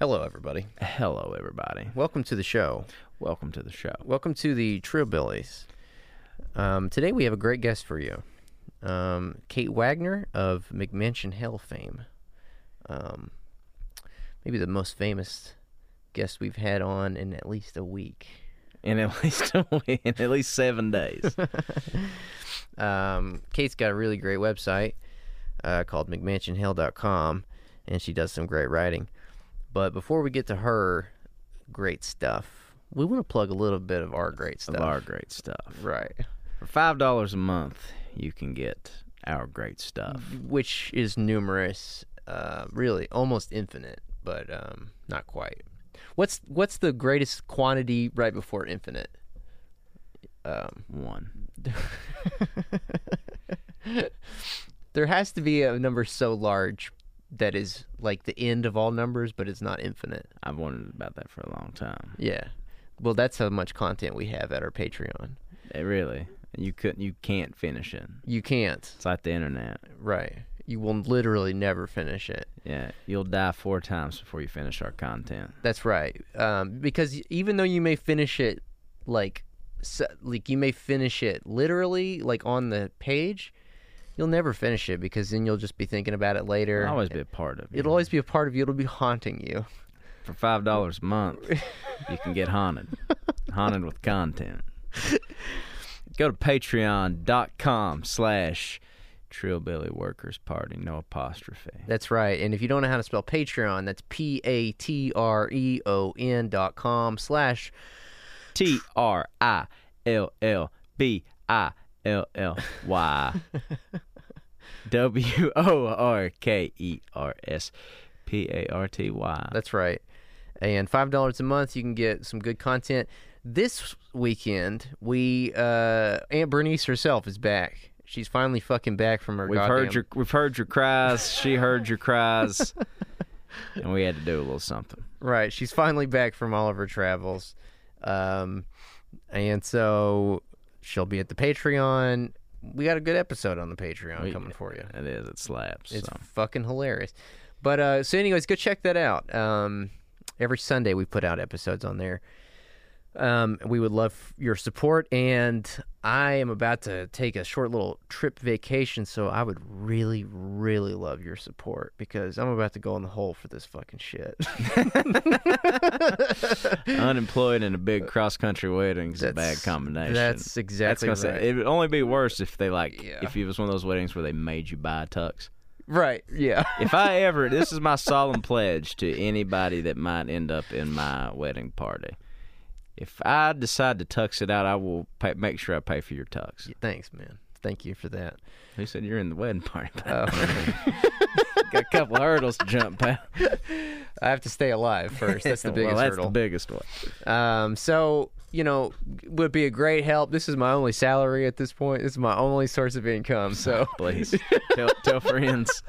Hello, everybody. Hello, everybody. Welcome to the show. Welcome to the show. Welcome to the Trillbillies. Um, today we have a great guest for you, um, Kate Wagner of McMansion Hell fame. Um, maybe the most famous guest we've had on in at least a week. In at least a week, in at least seven days. Um, Kate's got a really great website uh, called McMansionHell.com, and she does some great writing. But before we get to her great stuff, we want to plug a little bit of our great stuff. of our great stuff. right. For five dollars a month, you can get our great stuff. which is numerous, uh, really almost infinite, but um, not quite. What's what's the greatest quantity right before infinite? Um, One. there has to be a number so large that is like the end of all numbers, but it's not infinite. I've wondered about that for a long time. Yeah. Well, that's how much content we have at our Patreon. It really. You couldn't. You can't finish it. You can't, It's like the internet. right? You will literally never finish it. Yeah, you'll die four times before you finish our content. That's right. Um, because even though you may finish it, like, s like you may finish it literally, like on the page, you'll never finish it because then you'll just be thinking about it later. It'll always be a part of you. It'll always be a part of you. It'll be haunting you. For five dollars a month, you can get haunted. haunted with content. Go to patreon.com slash Trillbilly Workers Party, no apostrophe. That's right. And if you don't know how to spell Patreon, that's P A T R E O N dot com slash T R I L L B I L L Y W O R K E R S P A R T Y. That's right. And five dollars a month, you can get some good content. This weekend, we uh, Aunt Bernice herself is back. She's finally fucking back from her. We've goddamn- heard your we've heard your cries. She heard your cries, and we had to do a little something. right. She's finally back from all of her travels, um, and so she'll be at the Patreon. We got a good episode on the Patreon We- coming for you. It is. It slaps. It's so. fucking hilarious. But uh, so, anyways, go check that out. Um, every Sunday we put out episodes on there. Um, we would love your support, and I am about to take a short little trip vacation, so I would really, really love your support because I'm about to go in the hole for this fucking shit. Unemployed and a big cross country wedding is a bad combination. That's That's exactly gonna right. say it would only be worse if they like Yeah. if it was one of those weddings where they made you buy tux. right? Yeah. If I ever, this is my solemn pledge to anybody that might end up in my wedding party. If I decide to tux it out, I will pay, make sure I pay for your tux. Thanks, man. Thank you for that. Who said you're in the wedding party? Oh. Got a couple hurdles to jump. I have to stay alive first. That's the biggest well, that's hurdle. the biggest one. Um, so you know, would be a great help. This is my only salary at this point. This is my only source of income. So Please tell, tell friends.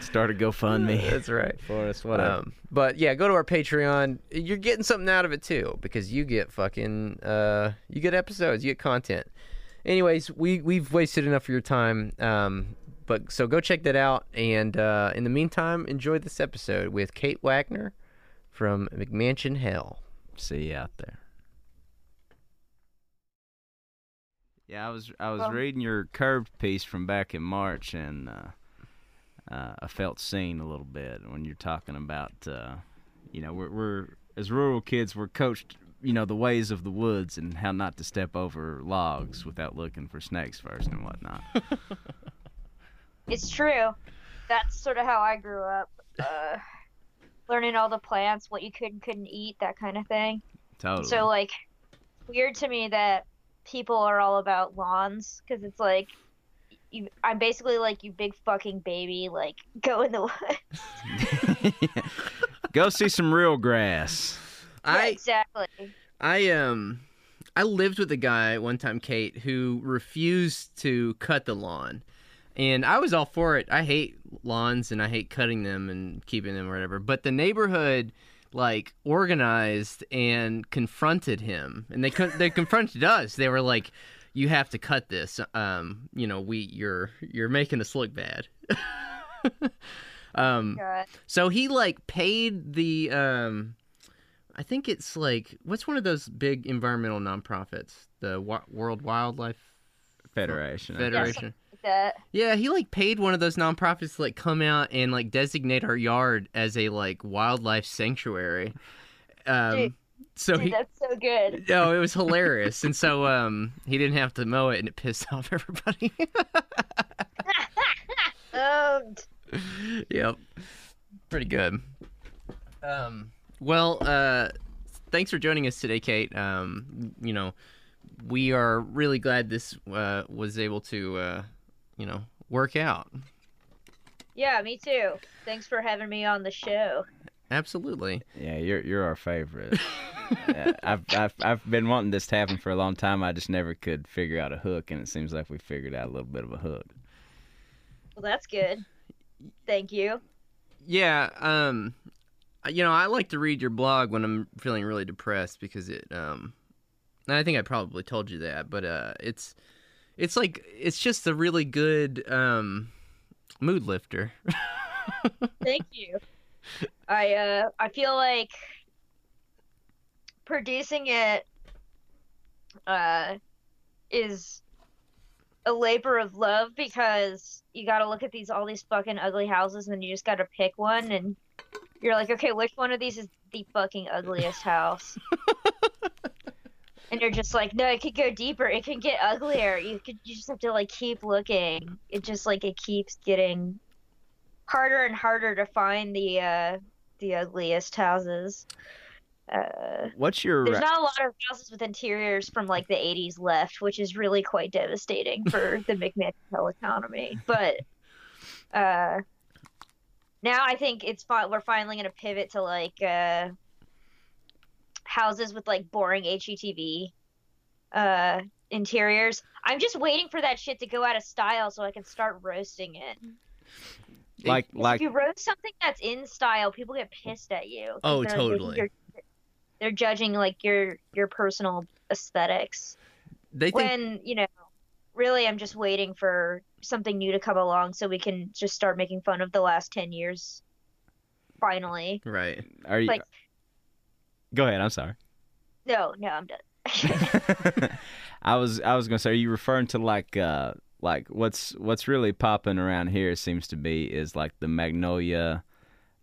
Start a GoFundMe that's right. for us. Whatever. Um, but yeah, go to our Patreon. You're getting something out of it too because you get fucking uh, you get episodes, you get content. Anyways, we we've wasted enough of your time. Um, but so go check that out. And uh, in the meantime, enjoy this episode with Kate Wagner from McMansion Hell. See you out there. Yeah, I was I was Well- reading your Curbed piece from back in March, and uh, uh, I felt seen a little bit when you're talking about, uh, you know, we're, we're as rural kids, we're coached, you know, the ways of the woods and how not to step over logs without looking for snakes first and whatnot. It's true. That's sort of how I grew up. Uh, learning all the plants, what you could and couldn't eat, that kind of thing. totally. So, like, weird to me that people are all about lawns because it's like, you, I'm basically like, you big fucking baby, like, go in the woods. Go see some real grass. Yeah, exactly. I um I lived with a guy one time, Kate, who refused to cut the lawn. And I was all for it. I hate lawns and I hate cutting them and keeping them or whatever. But the neighborhood like organized and confronted him. And they con- they confronted us. They were like you have to cut this. Um, you know, we you're you're making us look bad. Um, God. so he like paid the um, I think it's like what's one of those big environmental nonprofits, the Wa- World Wildlife Federation. Federation. Like. Yeah, he like paid one of those nonprofits to like come out and like designate our yard as a like wildlife sanctuary. Um, Dude. So Dude, he that's so good. no, it was hilarious, and so um, he didn't have to mow it, and it pissed off everybody. Owned. yep, pretty good. Um, well, uh, thanks for joining us today, Kate. Um, you know, we are really glad this uh, was able to, uh, you know, work out. Yeah, me too. Thanks for having me on the show. Absolutely. Yeah, you're you're our favorite. Yeah, I've, I've I've been wanting this to happen for a long time. I just never could figure out a hook, and it seems like we figured out a little bit of a hook. Well, that's good. Thank you. Yeah, um you know, I like to read your blog when I'm feeling really depressed because it um and I think I probably told you that, but uh it's it's like it's just a really good um mood lifter. Thank you. I uh I feel like producing it uh is a labor of love because you got to look at these all these fucking ugly houses and you just got to pick one and you're like okay which one of these is the fucking ugliest house? And you're just like no it could go deeper. It can get uglier. You could you just have to like keep looking. It just like it keeps getting harder and harder to find the uh the ugliest houses uh What's your there's not a lot of houses with interiors from like the 80s left, which is really quite devastating for the McMansion economy. But uh, now I think it's fi- we're finally going to pivot to like uh, houses with like boring HGTV uh, interiors. I'm just waiting for that shit to go out of style so I can start roasting it. Like 'Cause like if you wrote something that's in style, people get pissed at you. Oh, they're- totally. You're, they're judging like your your personal aesthetics. They think When you know, really, I'm just waiting for something new to come along so we can just start making fun of the last ten years. Finally, right. are you? like- Go ahead. I'm sorry. no, no, I'm done. I was I was gonna say, are you referring to like uh like what's what's really popping around here seems to be is like the magnolia.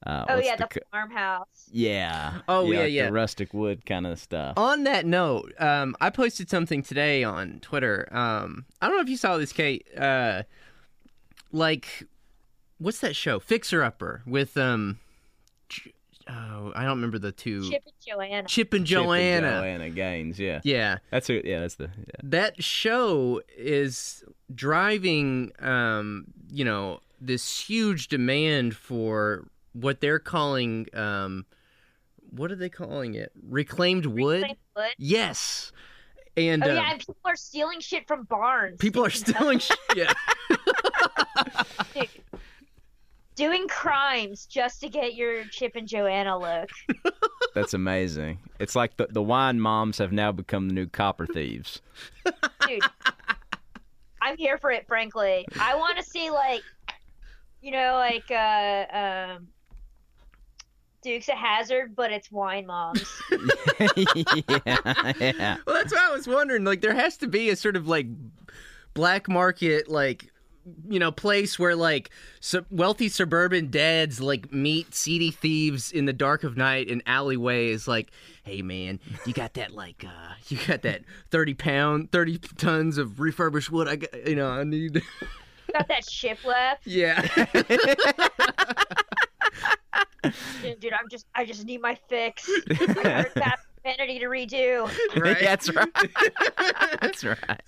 Uh, oh yeah, the, the farmhouse. yeah. Oh, yeah, like yeah. The rustic wood kind of stuff. On that note, um I posted something today on Twitter. Um I don't know if you saw this, Kate. Uh like what's that show? Fixer Upper with um J- oh, I don't remember the two Chip and Joanna. Chip and Chip and Joanna. Joanna Gaines. Yeah. Yeah. That's who. Yeah. That's the. Yeah. that show is driving um you know this huge demand for what they're calling um what are they calling it reclaimed wood Reclaimed wood. yes and Oh uh, yeah, and people are stealing shit from barns. people are stealing shit yeah Dude, doing crimes just to get your Chip and Joanna look. That's amazing. It's like the the wine moms have now become the new copper thieves. Dude, I'm here for it. Frankly, I want to see like, you know, like uh, um, Dukes a Hazzard, but it's wine moms. yeah. Yeah. well that's what i was wondering like there has to be a sort of like black market like you know place where like sub- wealthy suburban dads like meet seedy thieves in the dark of night in alleyways like hey man you got that like uh you got that 30 pound 30 tons of refurbished wood i got you know i need Got that shiplap, yeah dude, dude. I'm just, I just need my fix. I heard that vanity to redo. Right. That's right. That's right.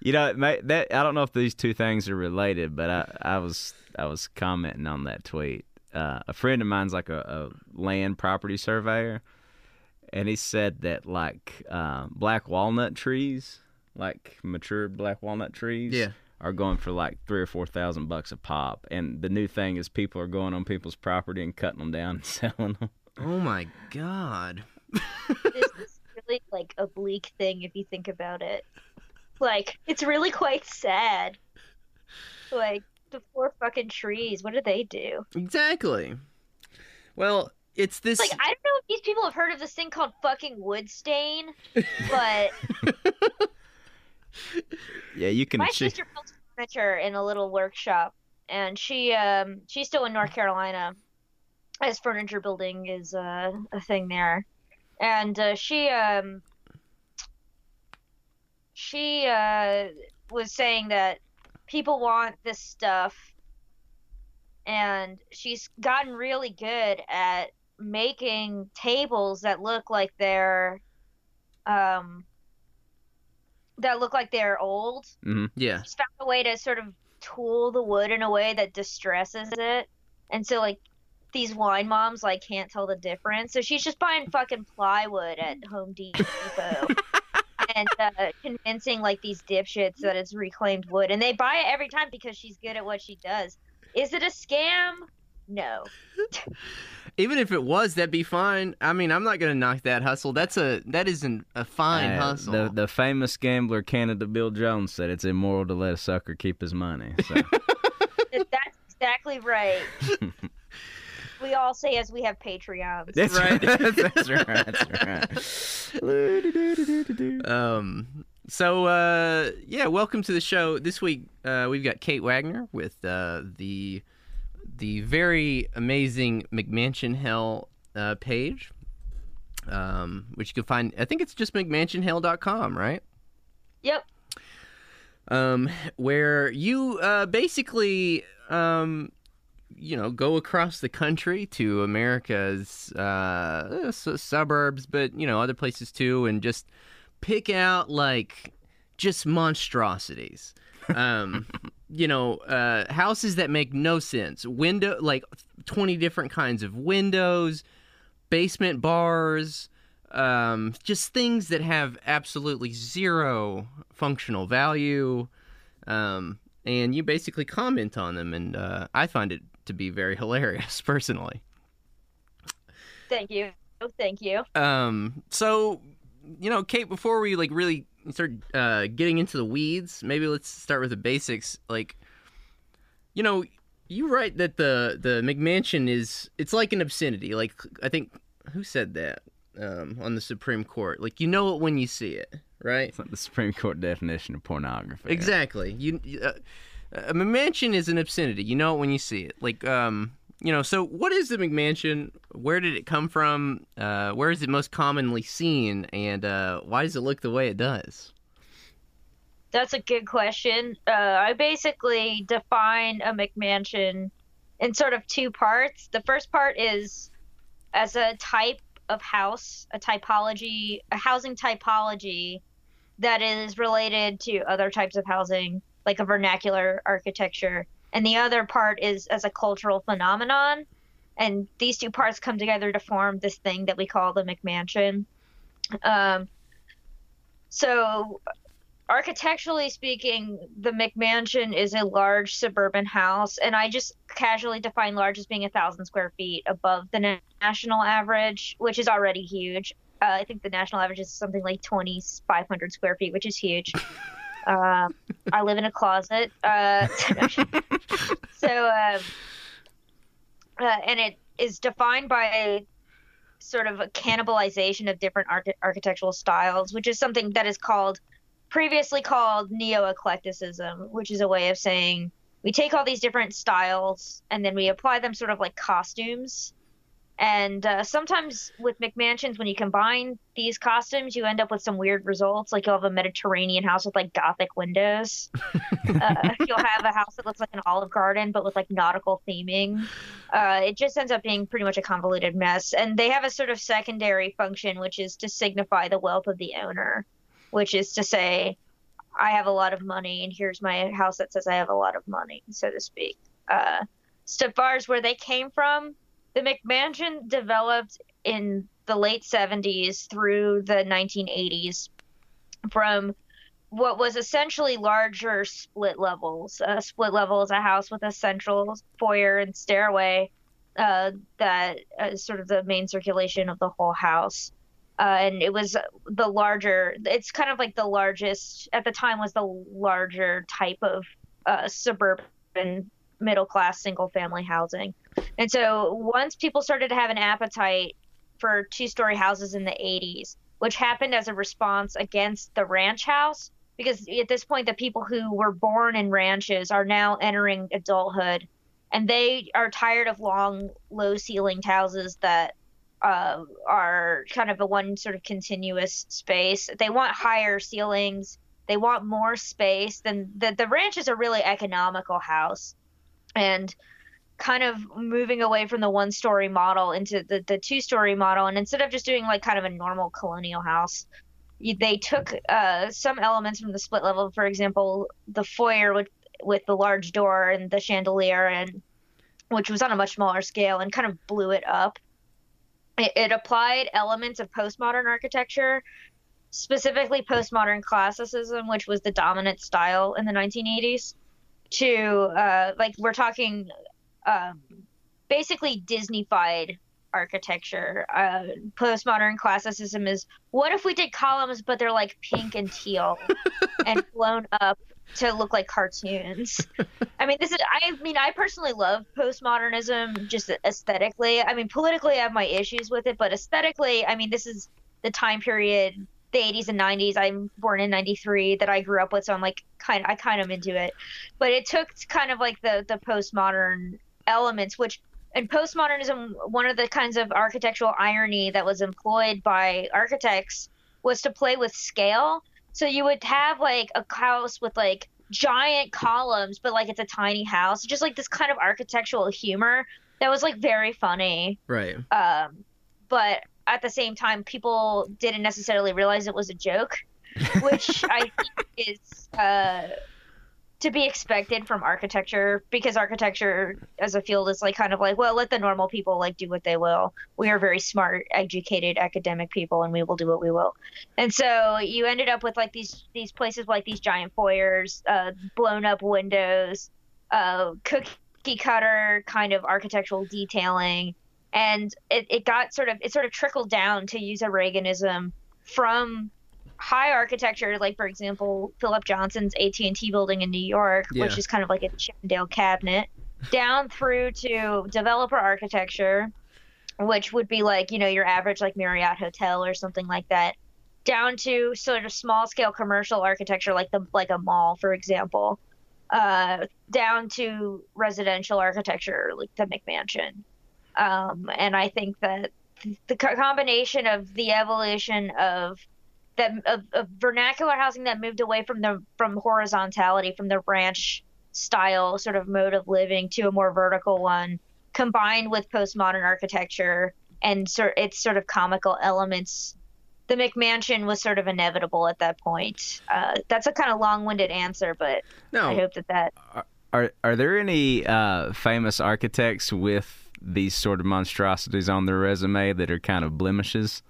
You know, it may, that I don't know if these two things are related, but I, I was I was commenting on that tweet. Uh, a friend of mine's like a, a land property surveyor, and he said that like uh, black walnut trees, like mature black walnut trees, Yeah. are going for like three or four thousand bucks a pop. And the new thing is people are going on people's property and cutting them down and selling them. oh my god This is really like a bleak thing if you think about it. Like, it's really quite sad. Like, the four fucking trees? What do they do? Exactly. Well, it's this. Like I don't know if these people have heard of this thing called fucking wood stain, but Yeah, you can my achieve. sister builds furniture in a little workshop, and she um she's still in North Carolina, as furniture building is uh, a thing there, and uh, she um she uh was saying that people want this stuff, and she's gotten really good at making tables that look like they're um that look like they're old hmm yeah. she's found a way to sort of tool the wood in a way that distresses it. And so like these wine moms like can't tell the difference. So she's just buying fucking plywood at Home Depot and uh, convincing like these dipshits that it's reclaimed wood. And they buy it every time because she's good at what she does. Is it a scam? No. Even if it was, that'd be fine. I mean, I'm not gonna knock that hustle. That's a that isn't a fine Uh, hustle. The the famous gambler Canada Bill Jones said it's immoral to let a sucker keep his money. So That's exactly right. We all say as we have Patreons. that's Right. right. that's right. That's right. Um. So, uh, yeah, welcome to the show. This week, uh, we've got Kate Wagner with uh, the the very amazing McMansion Hell uh, page, um, which you can find. I think it's just McMansionHell.com, right? Yep. um, where you uh, basically, um, you know, go across the country to America's uh, s- suburbs, but you know, other places too, and just pick out like just monstrosities. Um, you know, uh, houses that make no sense. Window, like twenty different kinds of windows, basement bars um, just things that have absolutely zero functional value. Um, and you basically comment on them, and uh, I find it to be very hilarious personally. Thank you. Thank you. Um, so, you know, Kate, before we like really start uh, getting into the weeds, maybe let's start with the basics. Like, you know, you write that the the McMansion is it's like an obscenity. Like, I think who said that um, on the Supreme Court? Like, you know it when you see it, right? It's like the Supreme Court definition of pornography. Exactly. You, you- uh, a McMansion is an obscenity. You know it when you see it. Like, um, you know. So, what is the McMansion? Where did it come from? Uh, where is it most commonly seen? And uh, why does it look the way it does? That's a good question. Uh, I basically define a McMansion in sort of two parts. The first part is as a type of house, a typology, a housing typology that is related to other types of housing, like a vernacular architecture. And the other part is as a cultural phenomenon. And these two parts come together to form this thing that we call the McMansion. Um, so architecturally speaking, the McMansion is a large suburban house, and I just casually define large as being a thousand square feet above the na- national average, which is already huge. Uh, I think the national average is something like twenty five hundred square feet, which is huge. Um, I live in a closet, uh, so um, uh, and it is defined by sort of a cannibalization of different archi- architectural styles, which is something that is called previously called neo-eclecticism, which is a way of saying we take all these different styles and then we apply them sort of like costumes. And uh, sometimes with McMansions, when you combine these costumes, you end up with some weird results. Like you'll have a Mediterranean house with like Gothic windows. uh, you'll have a house that looks like an Olive Garden, but with like nautical theming. Uh, it just ends up being pretty much a convoluted mess. And they have a sort of secondary function, which is to signify the wealth of the owner which is to say, I have a lot of money, and here's my house that says I have a lot of money, so to speak. Uh, so far as where they came from, the McMansion developed in the late 70s through the 1980s from what was essentially larger split levels. A split level is a house with a central foyer and stairway uh, that is sort of the main circulation of the whole house uh, and it was the larger it's kind of like the largest at the time was the larger type of uh, suburban middle class single family housing. And so once people started to have an appetite for two story houses in the 80s, which happened as a response against the ranch house, because at this point, the people who were born in ranches are now entering adulthood and they are tired of long, low ceilinged houses that uh, are kind of a one sort of continuous space. They want higher ceilings. They want more space. Then the, the ranch is a really economical house. And kind of moving away from the one story model into the, the two story model. And instead of just doing like kind of a normal colonial house, they took uh, some elements from the split level, for example, the foyer with, with the large door and the chandelier, and which was on a much smaller scale, and kind of blew it up. It, it applied elements of postmodern architecture, specifically postmodern classicism, which was the dominant style in the 1980s, to uh, like we're talking um, basically Disneyfied architecture. Uh, postmodern classicism is what if we did columns, but they're like pink and teal and blown up to look like cartoons. I mean, this is. I mean, I personally love postmodernism just aesthetically. I mean, politically, I have my issues with it, but aesthetically, I mean, this is the time period, the 80s and 90s. I'm born in '93 that I grew up with, so I'm like, kind. of, I kind of into it. But it took kind of like the the postmodern elements, which in postmodernism, one of the kinds of architectural irony that was employed by architects was to play with scale. So you would have like a house with like giant columns, but like it's a tiny house, just like this kind of architectural humor that was like very funny. Right. Um, but at the same time, people didn't necessarily realize it was a joke, which I think is uh, to be expected from architecture because architecture as a field is like kind of like well let the normal people like do what they will. We are very smart educated academic people and we will do what we will. And so you ended up with like these these places like these giant foyers uh, blown up windows uh, cookie cutter kind of architectural detailing. And it, it got sort of it sort of trickled down to use a reaganism from high architecture, like for example, Philip Johnson's AT and T building in New York, Yeah. which is kind of like a Chippendale cabinet, down through to developer architecture, which would be like you know your average like Marriott hotel or something like that, down to sort of small scale commercial architecture like the like a mall, for example, uh, down to residential architecture like the McMansion, um, and I think that the combination of the evolution of that of, of vernacular housing that moved away from the from horizontality from the ranch style sort of mode of living to a more vertical one combined with postmodern architecture and sort its sort of comical elements the mcmansion was sort of inevitable at that point uh, that's a kind of long-winded answer but No. i hope that that Are are there any uh, famous architects with these sort of monstrosities on their resume that are kind of blemishes?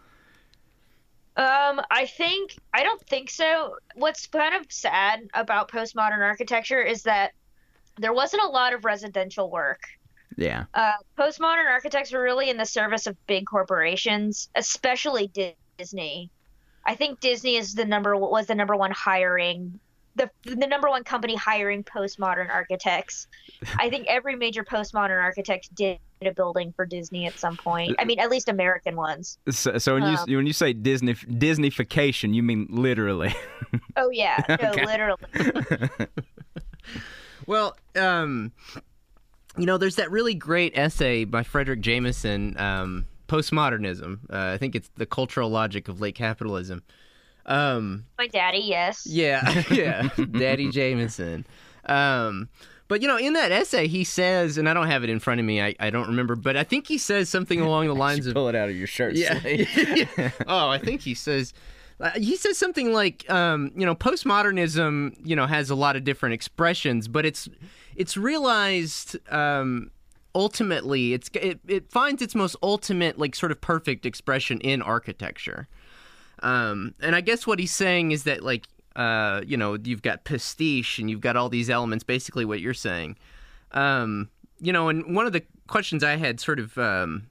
Um, I think I don't think so. What's kind of sad about postmodern architecture is that there wasn't a lot of residential work. Yeah. Uh, postmodern architects were really in the service of big corporations, especially Disney. I think Disney is the number was the number one hiring the the number one company hiring postmodern architects. I think every major postmodern architect did a building for Disney at some point. I mean, at least American ones. So, so when Um, you when you say Disney Disneyfication, you mean literally? Oh yeah, no, Okay. literally. Well, um, you know, there's that really great essay by Fredric Jameson, um, Postmodernism. Uh, I think it's the cultural logic of late capitalism. Um, My daddy, yes. yeah, yeah, Daddy Jameson. Um, but you know, in that essay, he says, and I don't have it in front of me. I, I don't remember, but I think he says something along the lines of pull it out of your shirt yeah. sleeve. oh, I think he says uh, he says something like um, you know postmodernism you know has a lot of different expressions, but it's it's realized um, ultimately it's it, it finds its most ultimate like sort of perfect expression in architecture. Um, and I guess what he's saying is that like uh, you know you've got pastiche and you've got all these elements, basically what you're saying. Um, you know, and one of the questions I had sort of um,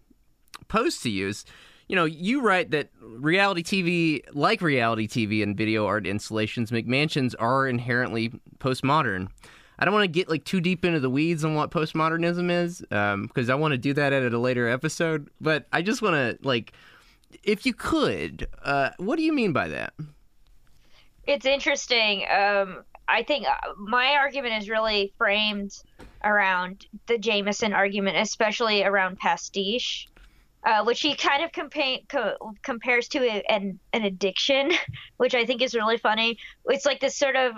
posed to you is, you know, you write that reality TV, like reality TV and video art installations, McMansions are inherently postmodern. I don't want to get like too deep into the weeds on what postmodernism is, because I want to do that at a later episode. But I just want to like, if you could, uh, what do you mean by that? It's interesting. Um, I think uh, my argument is really framed around the Jameson argument, especially around pastiche, uh, which he kind of compa- co- compares to a, an an addiction, which I think is really funny. It's like this sort of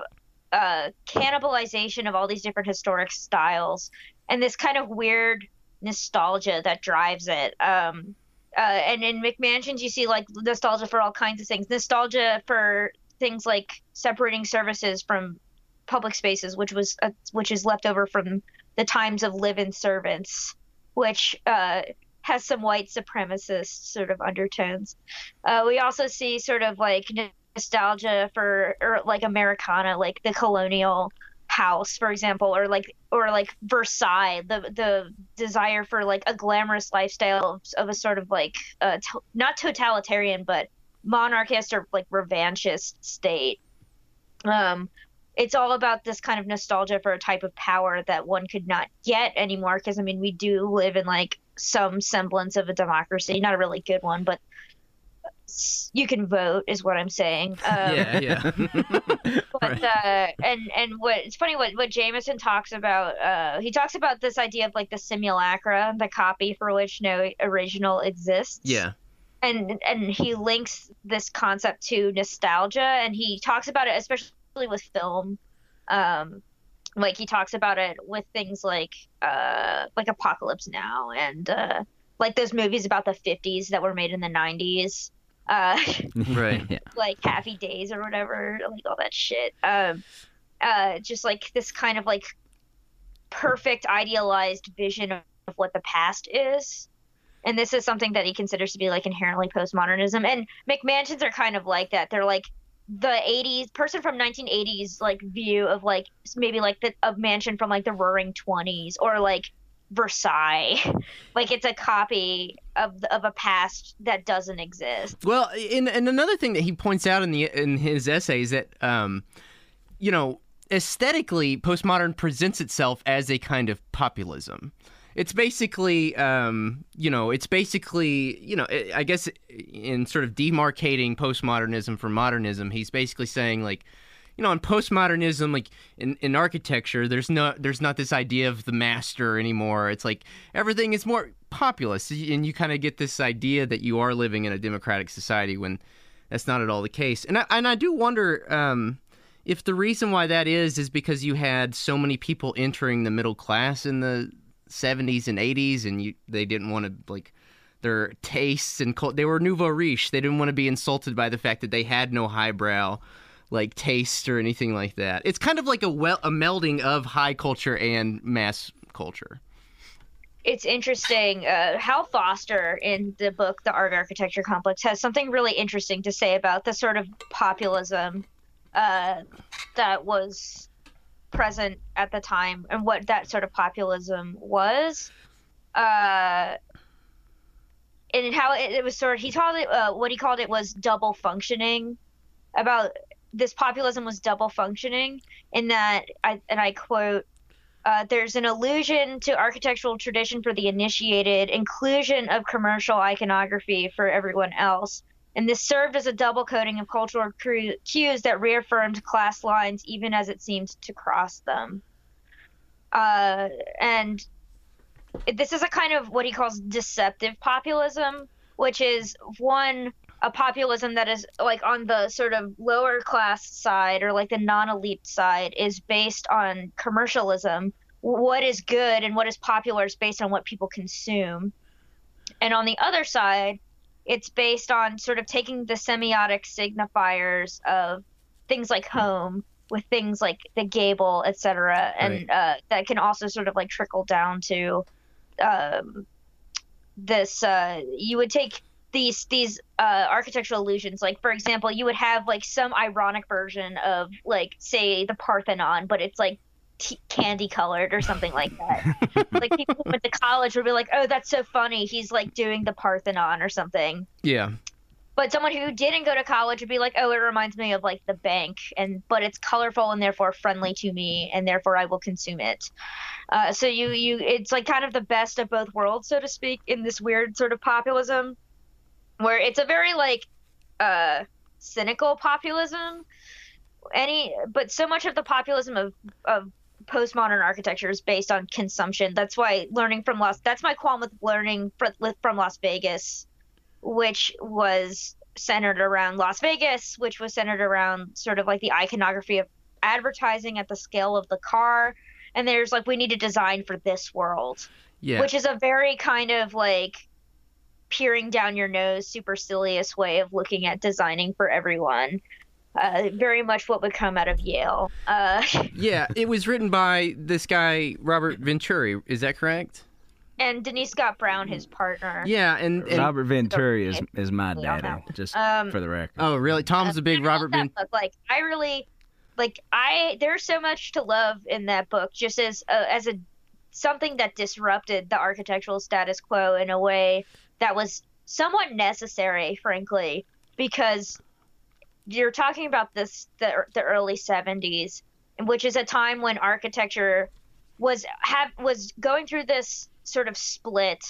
uh, cannibalization of all these different historic styles, and this kind of weird nostalgia that drives it. Um, uh, and in McMansions, you see like nostalgia for all kinds of things. Nostalgia for things like separating services from public spaces, which was uh, which is left over from the times of live-in servants, which uh, has some white supremacist sort of undertones. Uh, we also see sort of like nostalgia for or like Americana, like the colonial house, for example, or like or like Versailles, the the desire for like a glamorous lifestyle of, of a sort of like uh, to, not totalitarian but monarchist or like revanchist state. Um, it's all about this kind of nostalgia for a type of power that one could not get anymore. Because I mean, we do live in like some semblance of a democracy, not a really good one, but you can vote is what I'm saying. Um, yeah, yeah. but right. uh, and and what it's funny what what Jameson talks about. Uh, he talks about this idea of like the simulacra, the copy for which no original exists. Yeah. And and he links this concept to nostalgia, and he talks about it especially with film. Um, like he talks about it with things like uh like Apocalypse Now and uh like those movies about the 50s that were made in the 90s uh, right. Yeah. Like Happy Days or whatever, like all that shit. Um, uh, just like this kind of like perfect idealized vision of what the past is. And this is something that he considers to be like inherently postmodernism. And McMansions are kind of like that. They're like the 80s person from 1980s like view of like maybe like the a mansion from like the roaring 20s or like Versailles. like it's a copy of of a past that doesn't exist. Well, and and another thing that he points out in the in his essay is that um, you know, aesthetically, postmodern presents itself as a kind of populism. It's basically, um, you know, it's basically, you know, I guess in sort of demarcating postmodernism from modernism, he's basically saying like, you know, in postmodernism, like in, in architecture, there's no there's not this idea of the master anymore. It's like everything is more populist, and you kind of get this idea that you are living in a democratic society when that's not at all the case. And I, and I do wonder um, if the reason why that is is because you had so many people entering the middle class in the 70s and 80s, and you they didn't want to like their tastes and they were nouveau riche. They didn't want to be insulted by the fact that they had no highbrow like taste or anything like that. It's kind of like a well a melding of high culture and mass culture. It's interesting. Uh, Hal Foster in the book The Art Architecture Complex has something really interesting to say about the sort of populism uh, that was present at the time and what that sort of populism was. Uh, and how it, it was sort of he called it uh, what he called it was double functioning about this populism was double functioning in that, I, and I quote, uh, there's an allusion to architectural tradition for the initiated, inclusion of commercial iconography for everyone else. And this served as a double coating of cultural cues that reaffirmed class lines even as it seemed to cross them. Uh, and this is a kind of what he calls deceptive populism, which is one a populism that is like on the sort of lower class side or like the non-elite side is based on commercialism what is good and what is popular is based on what people consume and on the other side it's based on sort of taking the semiotic signifiers of things like home with things like the gable etc and right. uh, that can also sort of like trickle down to um, this uh, you would take these these uh, architectural illusions. Like for example, you would have like some ironic version of like say the Parthenon, but it's like t- candy colored or something like that. like people who went to college would be like, "Oh, that's so funny. He's like doing the Parthenon or something." Yeah. But someone who didn't go to college would be like, "Oh, it reminds me of like the bank," and but it's colorful and therefore friendly to me, and therefore I will consume it. Uh, so you you it's like kind of the best of both worlds, so to speak, in this weird sort of populism, where it's a very like uh, cynical populism. Any, but so much of the populism of of postmodern architecture is based on consumption. That's why learning from Las. That's my qualm with learning from Las Vegas, which was centered around Las Vegas, which was centered around sort of like the iconography of advertising at the scale of the car. And there's like we need to design for this world, yeah. which is a very kind of like peering down your nose, supercilious way of looking at designing for everyone. Uh, very much what would come out of Yale. Uh, yeah, it was written by this guy Robert Venturi. Is that correct? And Denise Scott Brown, his partner. Yeah, and, and Robert Venturi is is my daddy, just um, for the record. Oh, really? Tom's a big Robert Venturi. Like, I really like. I there's so much to love in that book, just as a, as a something that disrupted the architectural status quo in a way that was somewhat necessary, frankly, because you're talking about this the the early 70s, which is a time when architecture was have was going through this sort of split.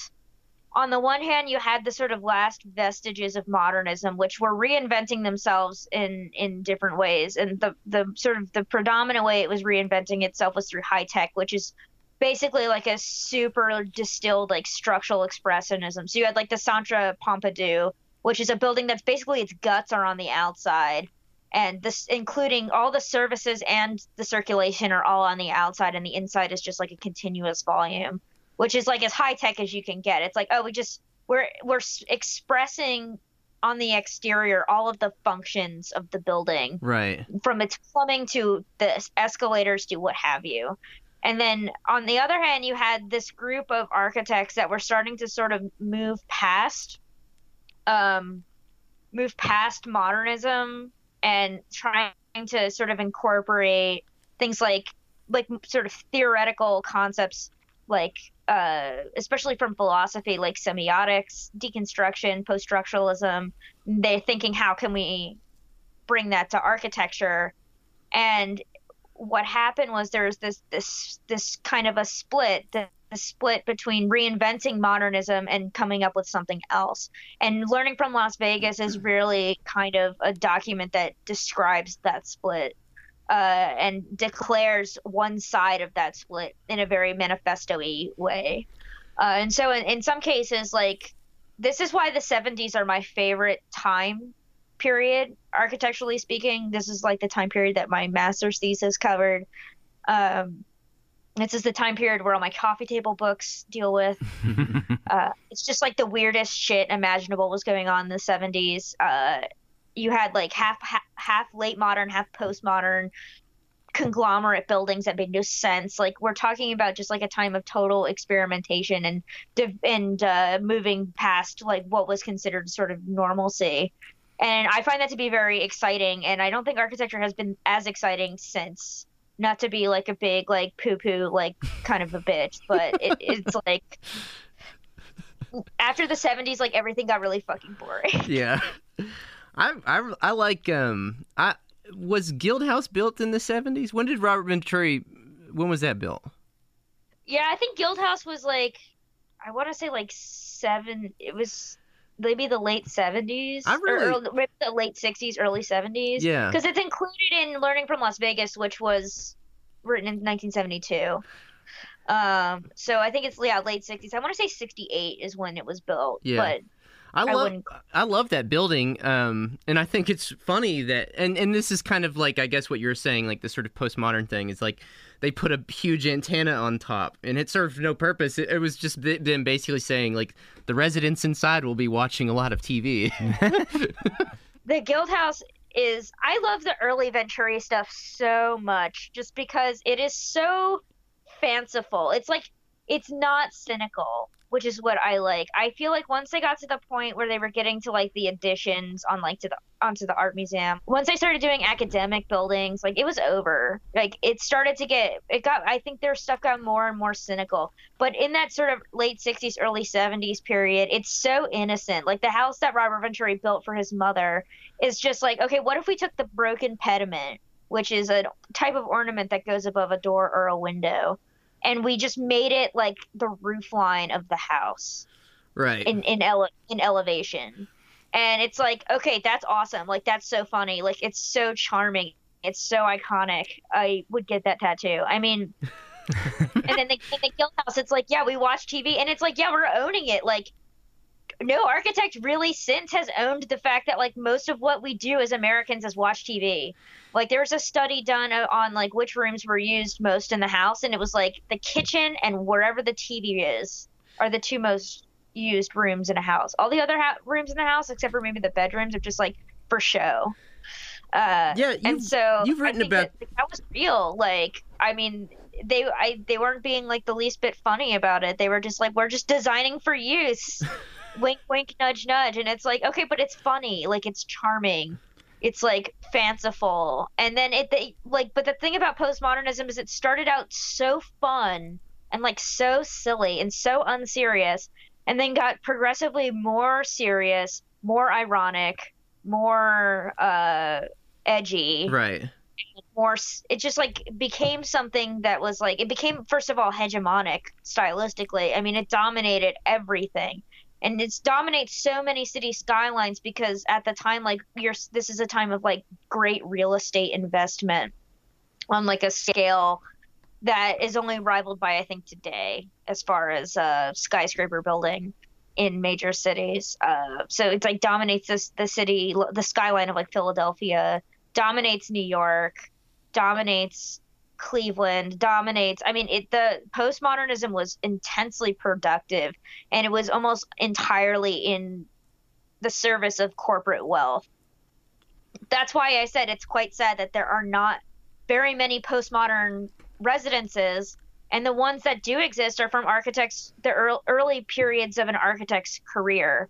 On the one hand, you had the sort of last vestiges of modernism, which were reinventing themselves in in different ways, and the the sort of the predominant way it was reinventing itself was through high tech, which is basically like a super distilled like structural expressionism. So you had like the Centre Pompidou, which is a building that's basically its guts are on the outside, and this including all the services and the circulation are all on the outside, and the inside is just like a continuous volume, which is like as high tech as you can get. It's like oh we just we're we're expressing on the exterior all of the functions of the building right from its plumbing to the escalators to what have you and then on the other hand, you had this group of architects that were starting to sort of move past, um, move past modernism and trying to sort of incorporate things like like sort of theoretical concepts like uh, especially from philosophy like semiotics deconstruction post-structuralism they're thinking how can we bring that to architecture? And what happened was there's this this this kind of a split the, the, split between reinventing modernism and coming up with something else. And learning from las vegas is really kind of a document that describes that split uh, and declares one side of that split in a very manifesto-y way. Uh, and so in, in some cases like this is why the 70s are my favorite time period, architecturally speaking. This is like the time period that my master's thesis covered. Um, this is the time period where all my coffee table books deal with. uh, it's just like the weirdest shit imaginable was going on in the 70s. Uh, you had like half, half, half late modern, half postmodern conglomerate buildings that made no sense. Like we're talking about just like a time of total experimentation and and uh, moving past like what was considered sort of normalcy and I find that to be very exciting. And I don't think architecture has been as exciting since. Not to be like a big like poo poo like kind of a bitch, but it, it's like after the '70s, like everything got really fucking boring. Yeah, I I I like um I was Guildhouse built in the '70s. When did Robert Venturi? When was that built? Yeah, I think Guildhouse was like I want to say like seven. It was maybe the late 70s I really... or early, the late 60s early 70s yeah. Because it's included in learning from las vegas which was written in 1972 um so i think it's yeah late 60s i want to say 68 is when it was built yeah. but I love I, I, love that building, um, and I think it's funny that and and this is kind of like I guess what you're saying, like the sort of postmodern thing is like they put a huge antenna on top, and it served no purpose. It, it was just them basically saying like the residents inside will be watching a lot of TV. the Guild House is I love the early Venturi stuff so much, just because it is so fanciful. It's like it's not cynical. Which is what I like. I feel like once they got to the point where they were getting to like the additions on like to the onto the art museum, once they started doing academic buildings, like it was over. Like it started to get it got I think their stuff got more and more cynical. But in that sort of late 60s early 70s period, it's so innocent. Like the house that Robert Venturi built for his mother is just like, okay, what if we took the broken pediment, which is a type of ornament that goes above a door or a window, and we just made it like the roof line of the house. Right. in in ele- in elevation. And it's like okay that's awesome. Like that's so funny. Like it's so charming. It's so iconic. I would get that tattoo. I mean and then the, in the guild house it's like yeah we watch tv and it's like yeah we're owning it. Like no architect really since has owned the fact that like most of what we do as americans is watch tv like there was a study done on like which rooms were used most in the house and it was like the kitchen and wherever the tv is are the two most used rooms in a house all the other ha- rooms in the house except for maybe the bedrooms are just like for show uh yeah, and so you've written about- that, that was real. Like, I mean, they I they weren't being like the least bit funny about it. They were just like, we're just designing for use. wink, wink, nudge, nudge, and it's like, okay, but it's funny. Like, it's charming. It's like fanciful, and then it they like. But the thing about postmodernism is it started out so fun and like so silly and so unserious, and then got progressively more serious, more ironic, more uh edgy right. more it just like became something that was like it became first of all hegemonic stylistically i mean it dominated everything and it's dominates so many city skylines because at the time like you're this is a time of like great real estate investment on like a scale that is only rivaled by i think today as far as uh skyscraper building in major cities. Uh so it's like dominates this the city the skyline of like philadelphia dominates New York, dominates Cleveland, dominates. I mean, it the postmodernism was intensely productive, and it was almost entirely in the service of corporate wealth. That's why I said it's quite sad that there are not very many postmodern residences, and the ones that do exist are from architects, the early periods of an architect's career.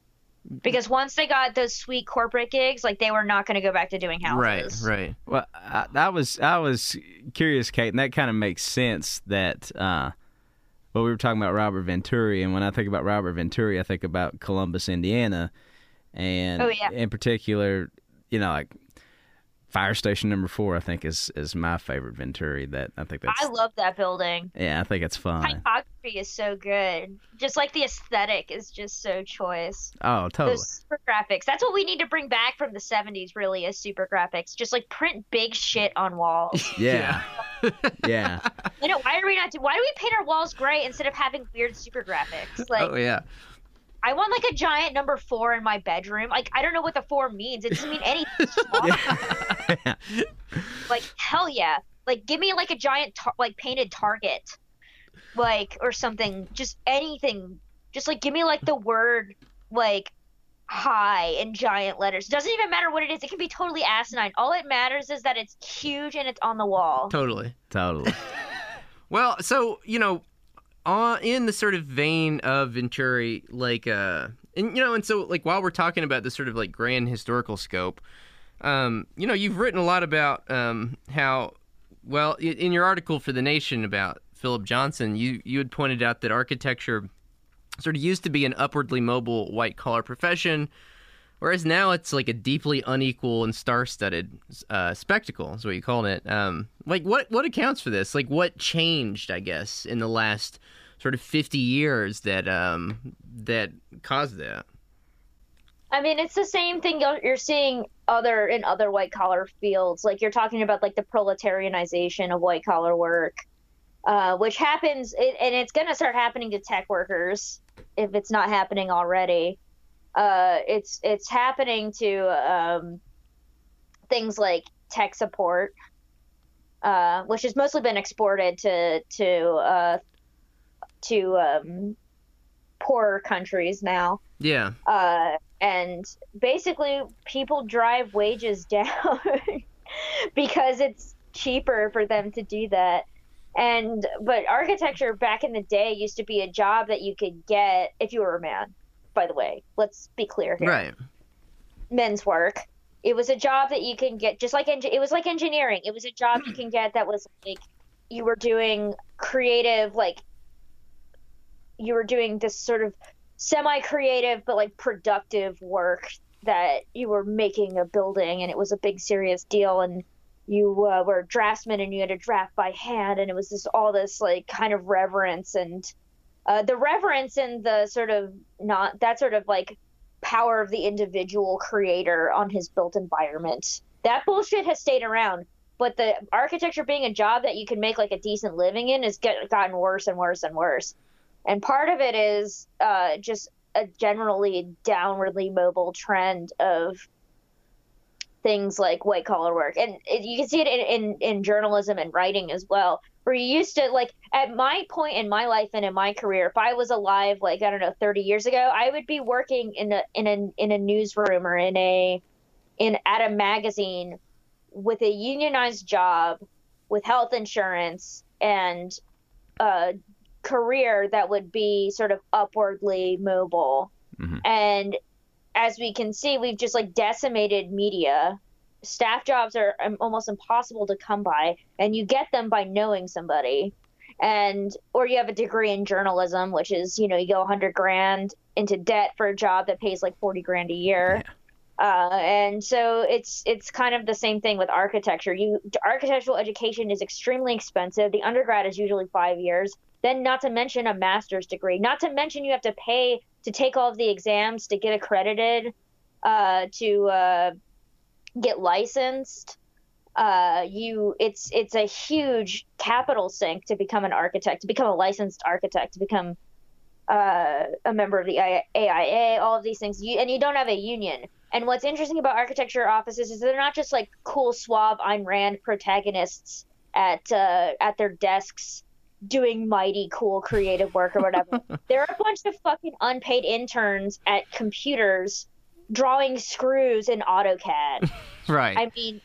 Because once they got those sweet corporate gigs, like they were not going to go back to doing houses. Right. Right. Well, I, I was I was curious, Kate, and that kind of makes sense. That uh, well, we were talking about Robert Venturi, and when I think about Robert Venturi, I think about Columbus, Indiana, and Oh, yeah. in particular, you know, like Fire Station Number Four. I think is is my favorite Venturi. That I think that's I love that building. yeah, I think it's fun. Typography is so good. Just like the aesthetic is just so choice. Oh, totally. Those super graphics. That's what we need to bring back from the 70s, really, is super graphics. Just like print big shit on walls. Yeah, yeah. you know, why are we not? Do- why do we paint our walls gray instead of having weird super graphics? Like, oh yeah. I want like a giant number four in my bedroom. Like, I don't know what the four means. It doesn't mean anything. yeah. like hell yeah like give me like a giant tar- like painted target like or something just anything just like give me like the word like high in giant letters It doesn't even matter what it is it can be totally asinine all it matters is that it's huge and it's on the wall Totally. totally. Well, so you know, on in the sort of vein of Venturi, like uh, and you know, and so like while we're talking about this sort of like grand historical scope, um, you know, you've written a lot about um how, well, in your article for the Nation about Philip Johnson, you you had pointed out that architecture sort of used to be an upwardly mobile white collar profession. Whereas now it's like a deeply unequal and star-studded uh, spectacle, is what you called it. Um, like what what accounts for this? Like what changed, I guess, in the last sort of fifty years that um, that caused that? i mean it's the same thing you're, seeing other in other white collar fields like you're talking about like the proletarianization of white collar work uh, which happens and it's going to start happening to tech workers if it's not happening already uh, it's it's happening to um, things like tech support uh, which has mostly been exported to to uh, to um, poorer countries now. Yeah, uh, and basically people drive wages down because it's cheaper for them to do that. And but architecture back in the day used to be a job that you could get if you were a man. By the way, let's be clear here. Right. Men's work. It was a job that you can get just like engi- it was like engineering. It was a job you can get that was like you were doing creative like you were doing this sort of semi-creative but like productive work that you were making a building and it was a big serious deal and you uh, were a draftsman and you had to draft by hand and it was just all this like kind of reverence and uh, the reverence and the sort of not that sort of like power of the individual creator on his built environment. That bullshit has stayed around but the architecture being a job that you can make like a decent living in has get, gotten worse and worse and worse. And part of it is uh, just a generally downwardly mobile trend of things like white collar work. And you can see it in, in, in journalism and writing as well where you used to like at my point in my life and in my career if i was alive like i don't know 30 years ago i would be working in a in a in a newsroom or in a in at a magazine with a unionized job with health insurance and a career that would be sort of upwardly mobile Mhm. and as we can see we've just like decimated media staff jobs are um, almost impossible to come by and you get them by knowing somebody. And or you have a degree in journalism which is you know you go 100 grand into debt for a job that pays like 40 grand a year. Uh, and so it's it's kind of the same thing with architecture. You architectural education is extremely expensive. The undergrad is usually five years. Then not to mention a master's degree. Not to mention you have to pay to take all of the exams to get accredited uh, to uh, get licensed uh, you it's it's a huge capital sink to become an architect to become a licensed architect to become uh, a member of the AIA all of these things. You, and you don't have a union. And what's interesting about architecture offices is they're not just like cool suave Ayn Rand protagonists at uh, at their desks doing mighty cool creative work or whatever. There are a bunch of fucking unpaid interns at computers drawing screws in AutoCAD Right. I mean,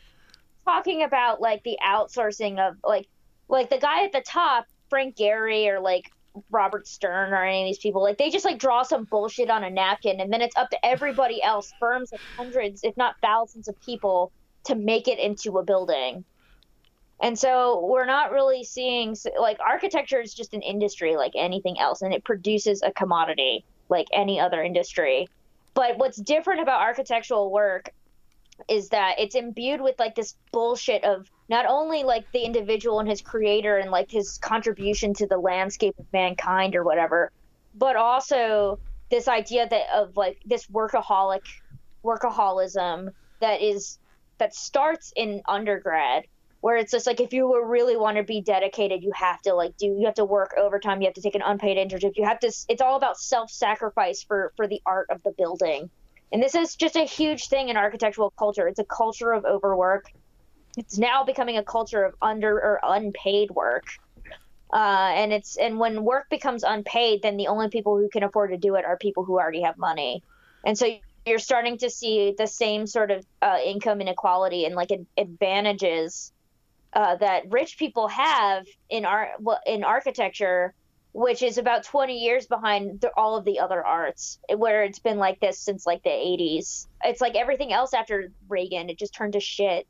talking about like the outsourcing of like like the guy at the top, Frank Gehry or like Robert Stern or any of these people, like they just like draw some bullshit on a napkin and then it's up to everybody else, firms of hundreds, if not thousands of people to make it into a building. And so we're not really seeing like architecture is just an industry like anything else and it produces a commodity like any other industry. But what's different about architectural work is that it's imbued with like this bullshit of not only like the individual and his creator and like his contribution to the landscape of mankind or whatever, but also this idea that of like this workaholic workaholism that is that starts in undergrad where it's just like if you really want to be dedicated you have to like do you have to work overtime you have to take an unpaid internship you have to it's all about self-sacrifice for for the art of the building and this is just a huge thing in architectural culture. It's a culture of overwork. It's now becoming a culture of under or unpaid work. Uh, and it's and when work becomes unpaid, then the only people who can afford to do it are people who already have money. And so you're starting to see the same sort of uh, income inequality and like ad- advantages uh, that rich people have in art well, in architecture which is about 20 years behind the, all of the other arts where it's been like this since like the 80s it's like everything else after reagan it just turned to shit.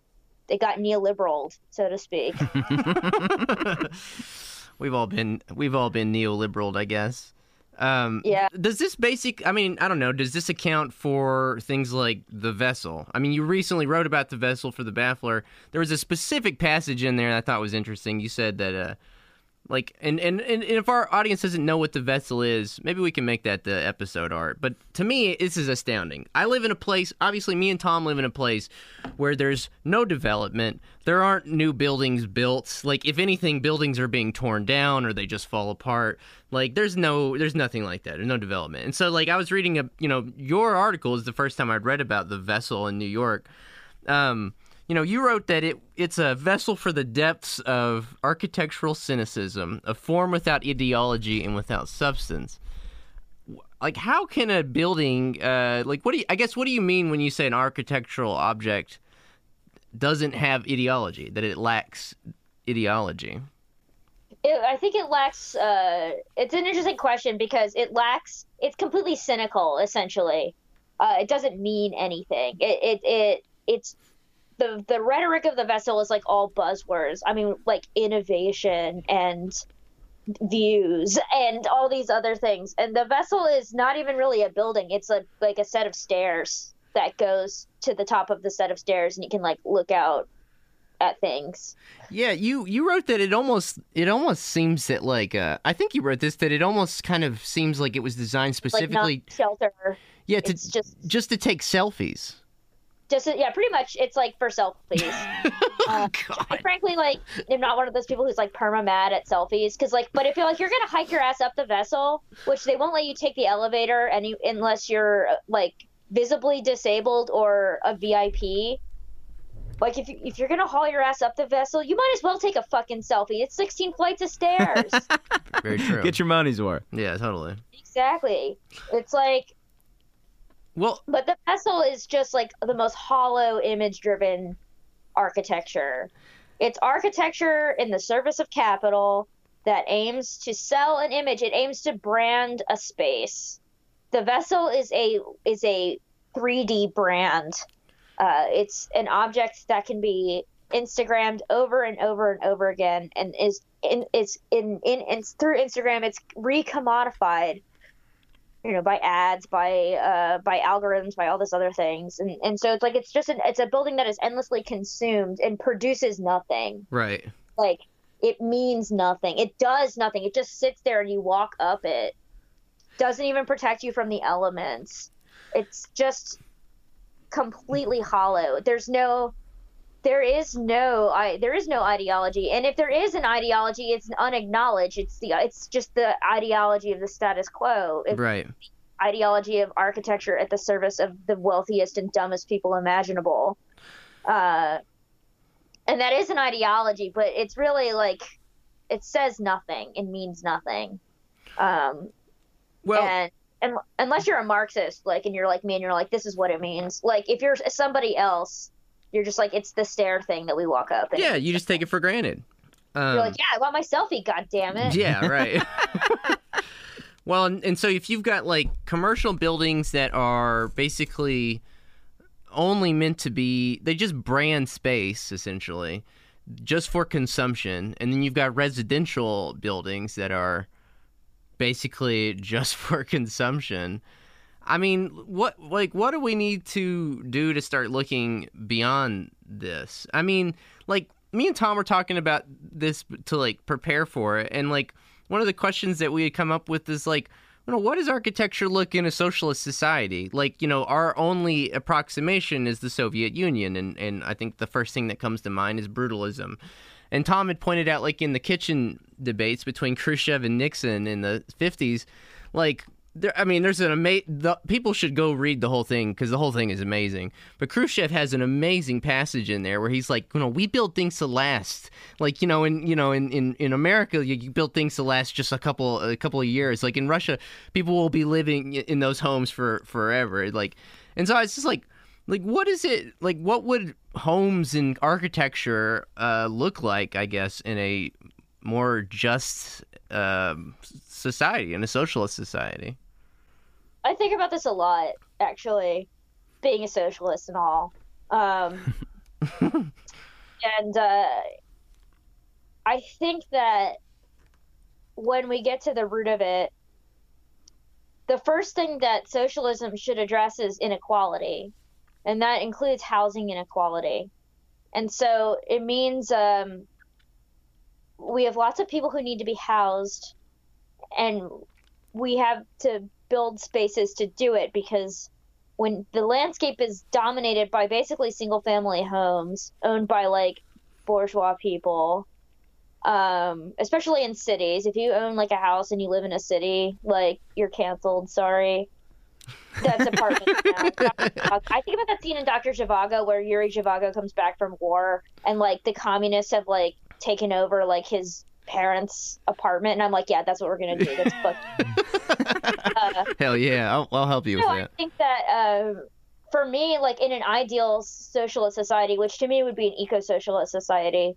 It got neoliberal so to speak. We've all been we've all been neoliberal, I guess. Um, Yeah. Does this basic? I mean, I don't know. Does this account for things like the vessel? I mean, you recently wrote about the vessel for the Baffler. There was a specific passage in there that I thought was interesting. You said that, uh, like, and, and and if our audience doesn't know what the vessel is, maybe we can make that the episode art. But to me, this is astounding. I live in a place. Obviously, me and Tom live in a place where there's no development. There aren't new buildings built. Like, if anything, buildings are being torn down or they just fall apart. Like, there's no, there's nothing like that. There's no development. And so, like, I was reading a, you know, your article is the first time I'd read about the vessel in New York. Um, you know, you wrote that it it's a vessel for the depths of architectural cynicism, a form without ideology and without substance. Like, how can a building, uh, like, what do you, I guess, what do you mean when you say an architectural object doesn't have ideology, that it lacks ideology? It, I think it lacks. Uh, it's an interesting question because it lacks. It's completely cynical, essentially. Uh, it doesn't mean anything. It, it it it's the the rhetoric of the vessel is like all buzzwords. I mean, like innovation and views and all these other things. And the vessel is not even really a building. It's a like a set of stairs that goes to the top of the set of stairs, and you can like look out at things. Yeah, you you wrote that it almost it almost seems that like uh, I think you wrote this that it almost kind of seems like it was designed specifically like not shelter. Yeah, to it's just just to take selfies. Just yeah, pretty much. It's like for selfies. uh, I frankly, like, I'm not one of those people who's like perma mad at selfies because, like, but if you're like you're gonna hike your ass up the vessel, which they won't let you take the elevator any unless you're like visibly disabled or a VIP. Like if you, if you're gonna haul your ass up the vessel, you might as well take a fucking selfie. It's 16 flights of stairs. Very true. Get your money's worth. Yeah, totally. exactly. It's like Well, But the vessel is just like the most hollow, image driven architecture. It's architecture in the service of capital that aims to sell an image, it aims to brand a space. The vessel is a is a 3D brand. Uh, it's an object that can be Instagrammed over and over and over again, and is in is in in, in through Instagram. It's recommodified you know by ads by uh by algorithms by all this other things. And and so it's like it's just an it's a building that is endlessly consumed and produces nothing. Right. like it means nothing. It does nothing. It just sits there and you walk up it. Doesn't even protect you from the elements. It's just completely hollow. There's no there is no I there is no ideology and if there is an ideology it's unacknowledged it's the it's just the ideology of the status quo If Right. ideology of architecture at the service of the wealthiest and dumbest people imaginable. Uh, and that is an ideology, but it's really like it says nothing. It means nothing. Um, Well, and, and unless you're a Marxist, like, and you're like me, and you're like, this is what it means. Like, if you're somebody else, you're just like, it's the stair thing that we walk up. And yeah, you just take it for granted. Um, You're like, yeah, I want my selfie. God damn it. Yeah, right. well, and, and so if you've got like commercial buildings that are basically only meant to be, they just brand space essentially, just for consumption, and then you've got residential buildings that are basically just for consumption. I mean, what like what do we need to do to start looking beyond this? I mean, like me and Tom were talking about this to like prepare for it, and like one of the questions that we had come up with is like, you know, what does architecture look in a socialist society? Like, you know, our only approximation is the Soviet Union, and and I think the first thing that comes to mind is brutalism. And Tom had pointed out, like in the kitchen debates between Khrushchev and Nixon in the '50s, like there, I mean, there's an amazing. The, people should go read the whole thing because the whole thing is amazing. But Khrushchev has an amazing passage in there where he's like, you know, we build things to last. Like, you know, in you know, in in, in America, you, you build things to last just a couple a couple of years. Like in Russia, people will be living in those homes for forever. Like, and so it's just like, like what is it like? What would homes and architecture uh, look like? I guess in a more just um society, in a socialist society. I think about this a lot, actually, being a socialist and all. Um, and uh, I think that when we get to the root of it, the first thing that socialism should address is inequality, and that includes housing inequality. And so it means um, we have lots of people who need to be housed, and we have to build spaces to do it because when the landscape is dominated by basically single family homes owned by like bourgeois people um, especially in cities. If you own like a house and you live in a city like you're canceled. Sorry. That's apartment i think about that scene in dr zhivago where yuri zhivago comes back from war and like the communists have like taken over like his parents' apartment, and I'm like, yeah, that's what we're gonna do. That's fucking. uh, Hell yeah, I'll, I'll help you with no, I think that uh, for me, like in an ideal socialist society, which to me would be an eco-socialist society,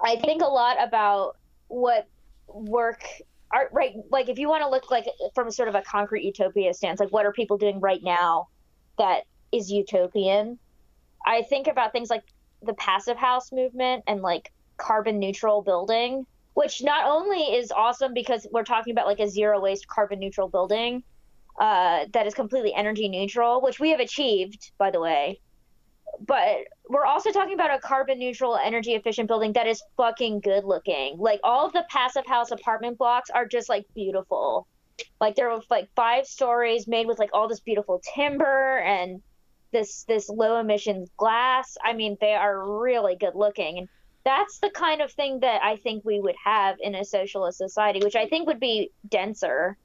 I think a lot about what work are right like if you want to look like from sort of a concrete utopia stance like what are people doing right now that is utopian i think about things like the passive house movement and like carbon neutral building which not only is awesome because we're talking about like a zero waste carbon neutral building uh, that is completely energy neutral which we have achieved by the way. But we're also talking about a carbon neutral energy efficient building that is fucking good looking. Like all of the passive house apartment blocks are just like beautiful. Like they're like five stories made with like all this beautiful timber and this this low emissions glass. I mean they are really good looking. And that's the kind of thing that i think we would have in a socialist society which i think would be denser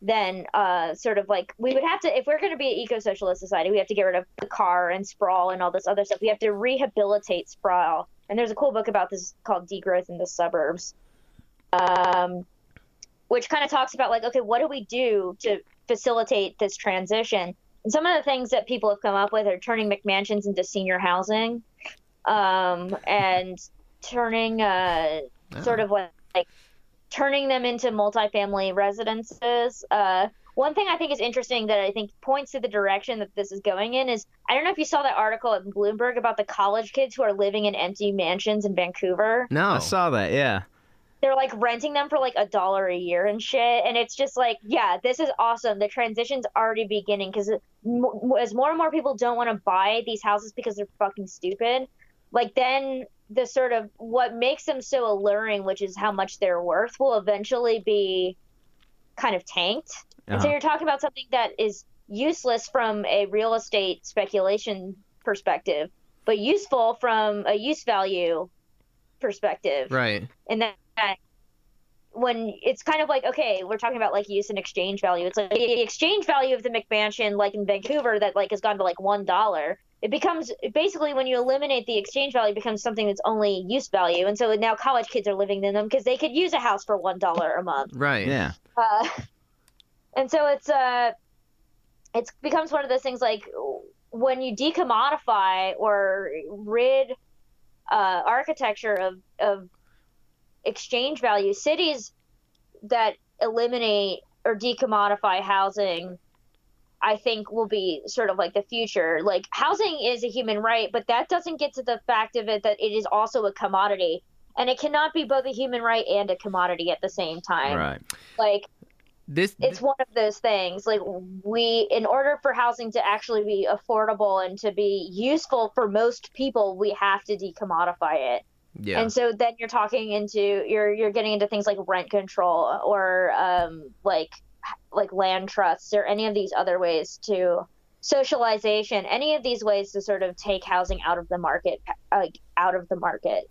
than uh, sort of like we would have to if we're going to be an eco-socialist society we have to get rid of the car and sprawl and all this other stuff. We have to rehabilitate sprawl. And there's a cool book about this called degrowth in the suburbs um, which kind of talks about like okay what do we do to facilitate this transition? And some of the things that people have come up with are turning mcmansions into senior housing um, and turning uh, Oh. sort of like, like turning them into multifamily residences. Uh, one thing I think is interesting that I think points to the direction that this is going in is I don't know if you saw that article at Bloomberg about the college kids who are living in empty mansions in Vancouver. No. I saw that. Yeah. They're like renting them for like a dollar a year and shit. And it's just like, yeah, this is awesome. The transition's already beginning because as more and more people don't want to buy these houses because they're fucking stupid, like then the sort of what makes them so alluring, which is how much they're worth, will eventually be kind of tanked. And so Uh-huh. you're talking about something that is useless from a real estate speculation perspective, but useful from a use value perspective. Right. And that when it's kind of like okay, we're talking about like use and exchange value. It's like the exchange value of the McMansion, like in Vancouver, that like has gone to like one dollar. It becomes basically when you eliminate the exchange value, it becomes something that's only use value. And so now college kids are living in them because they could use a house for one dollar a month. Right. Yeah. Uh, and so it's uh, it's becomes one of those things like when you decommodify or rid uh, architecture of of exchange value, cities that eliminate or decommodify housing. I think will be sort of like the future. Like housing is a human right, but that doesn't get to the fact of it that it is also a commodity. And it cannot be both a human right and a commodity at the same time. Right. Like This it's one of those things like we in order for housing to actually be affordable and to be useful for most people we have to decommodify it yeah. and so then you're talking into you're you're getting into things like rent control or um like like land trusts or any of these other ways to socialization any of these ways to sort of take housing out of the market like out of the market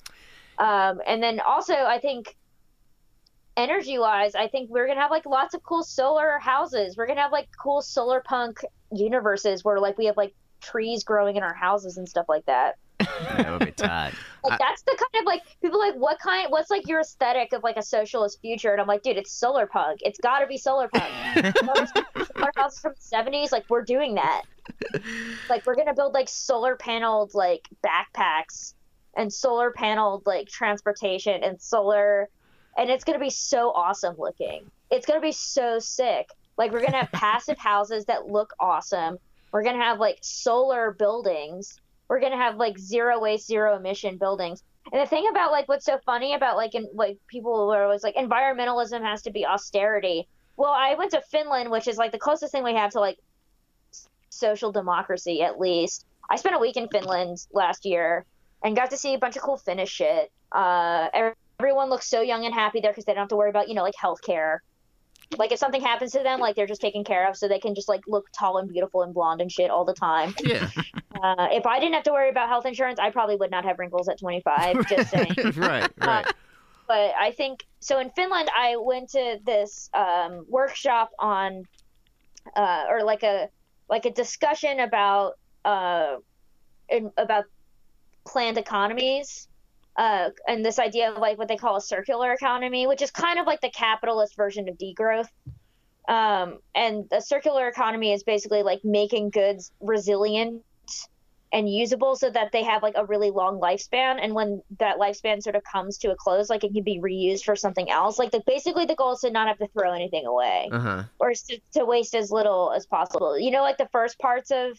um and then also i think energy wise, I think we're gonna have like lots of cool solar houses. We're gonna have like cool solar punk universes where like we have like trees growing in our houses and stuff like that. That would be tight. Like that's the kind of like people are like what kind what's like your aesthetic of like a socialist future? And I'm like, dude, it's solar punk. It's gotta be solar punk. Our houses from the seventies, like we're doing that. Like we're gonna build like solar paneled like backpacks and solar paneled like transportation and solar and it's gonna be so awesome looking. It's gonna be so sick. Like we're gonna have passive houses that look awesome. We're gonna have like solar buildings. We're gonna have like zero waste, zero emission buildings. And the thing about like what's so funny about like in like people were always like environmentalism has to be austerity. Well, I went to Finland, which is like the closest thing we have to like social democracy at least. I spent a week in Finland last year and got to see a bunch of cool Finnish shit. Uh, everyone looks so young and happy there because they don't have to worry about you know like healthcare. Like if something happens to them, like they're just taken care of, so they can just like look tall and beautiful and blonde and shit all the time. yeah. Uh, if I didn't have to worry about health insurance, I probably would not have wrinkles at 25. Just saying. right. Right. but I think so. In Finland, I went to this um, workshop on, uh, or like a like a discussion about uh, in, about planned economies. Uh, and this idea of like what they call a circular economy, which is kind of like the capitalist version of degrowth. Um, and the circular economy is basically like making goods resilient and usable so that they have like a really long lifespan and when that lifespan sort of comes to a close like it can be reused for something else like the, basically the goal is to not have to throw anything away Uh-huh. or to, to waste as little as possible you know like the first parts of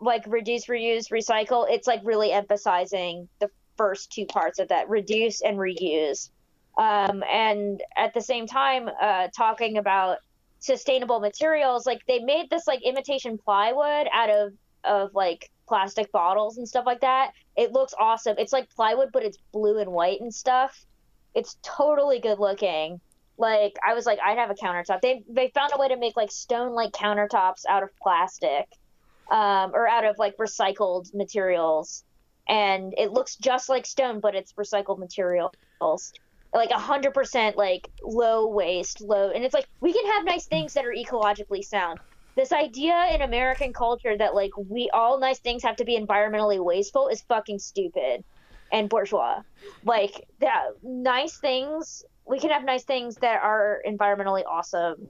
like reduce reuse recycle it's like really emphasizing the first two parts of that reduce and reuse. Um, and at the same time uh, talking about sustainable materials like they made this like imitation plywood out of of like plastic bottles and stuff like that. It looks awesome. It's like plywood but it's blue and white and stuff. It's totally good looking. Like i was like i'd have a countertop. They they found a way to make like stone like countertops out of plastic um, or out of like recycled materials and it looks just like stone but it's recycled materials. Like a hundred percent like low waste low and it's like we can have nice things that are ecologically sound. This idea in american culture that like we all nice things have to be environmentally wasteful is fucking stupid and bourgeois. Like that nice things we can have nice things that are environmentally awesome.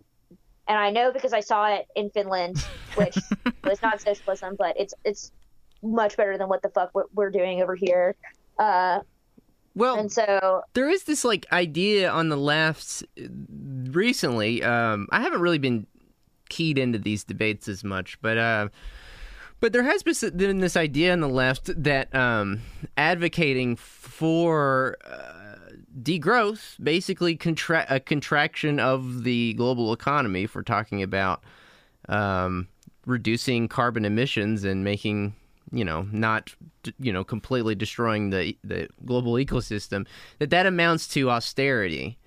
And i know because i saw it in finland which was not socialism but it's it's much better than what the fuck we're, doing over here uh Well, and so there is this like idea on the left recently. Um, I haven't really been keyed into these debates as much, but uh, but there has been this idea on the left that um, advocating for uh, degrowth, basically contra- a contraction of the global economy, if we're talking about um, reducing carbon emissions and making you know not you know completely destroying the the global ecosystem that that amounts to austerity.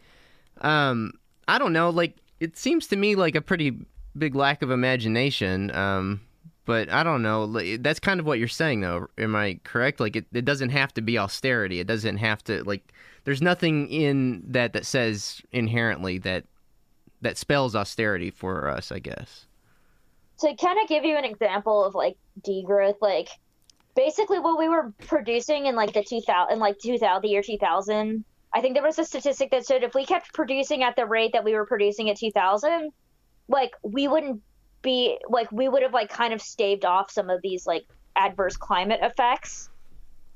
Um i don't know like it seems to me like a pretty big lack of imagination um but i don't know that's kind of what you're saying though. Am i correct? Like it, it doesn't have to be austerity. It doesn't have to like there's nothing in that that says inherently that that spells austerity for us i guess to kind of give you an example of like degrowth, like basically what we were producing in like the 2000, in like 2000, the year 2000. I think there was a statistic that said if we kept producing at the rate that we were producing at 2000, like we wouldn't be like we would have like kind of staved off some of these like adverse climate effects.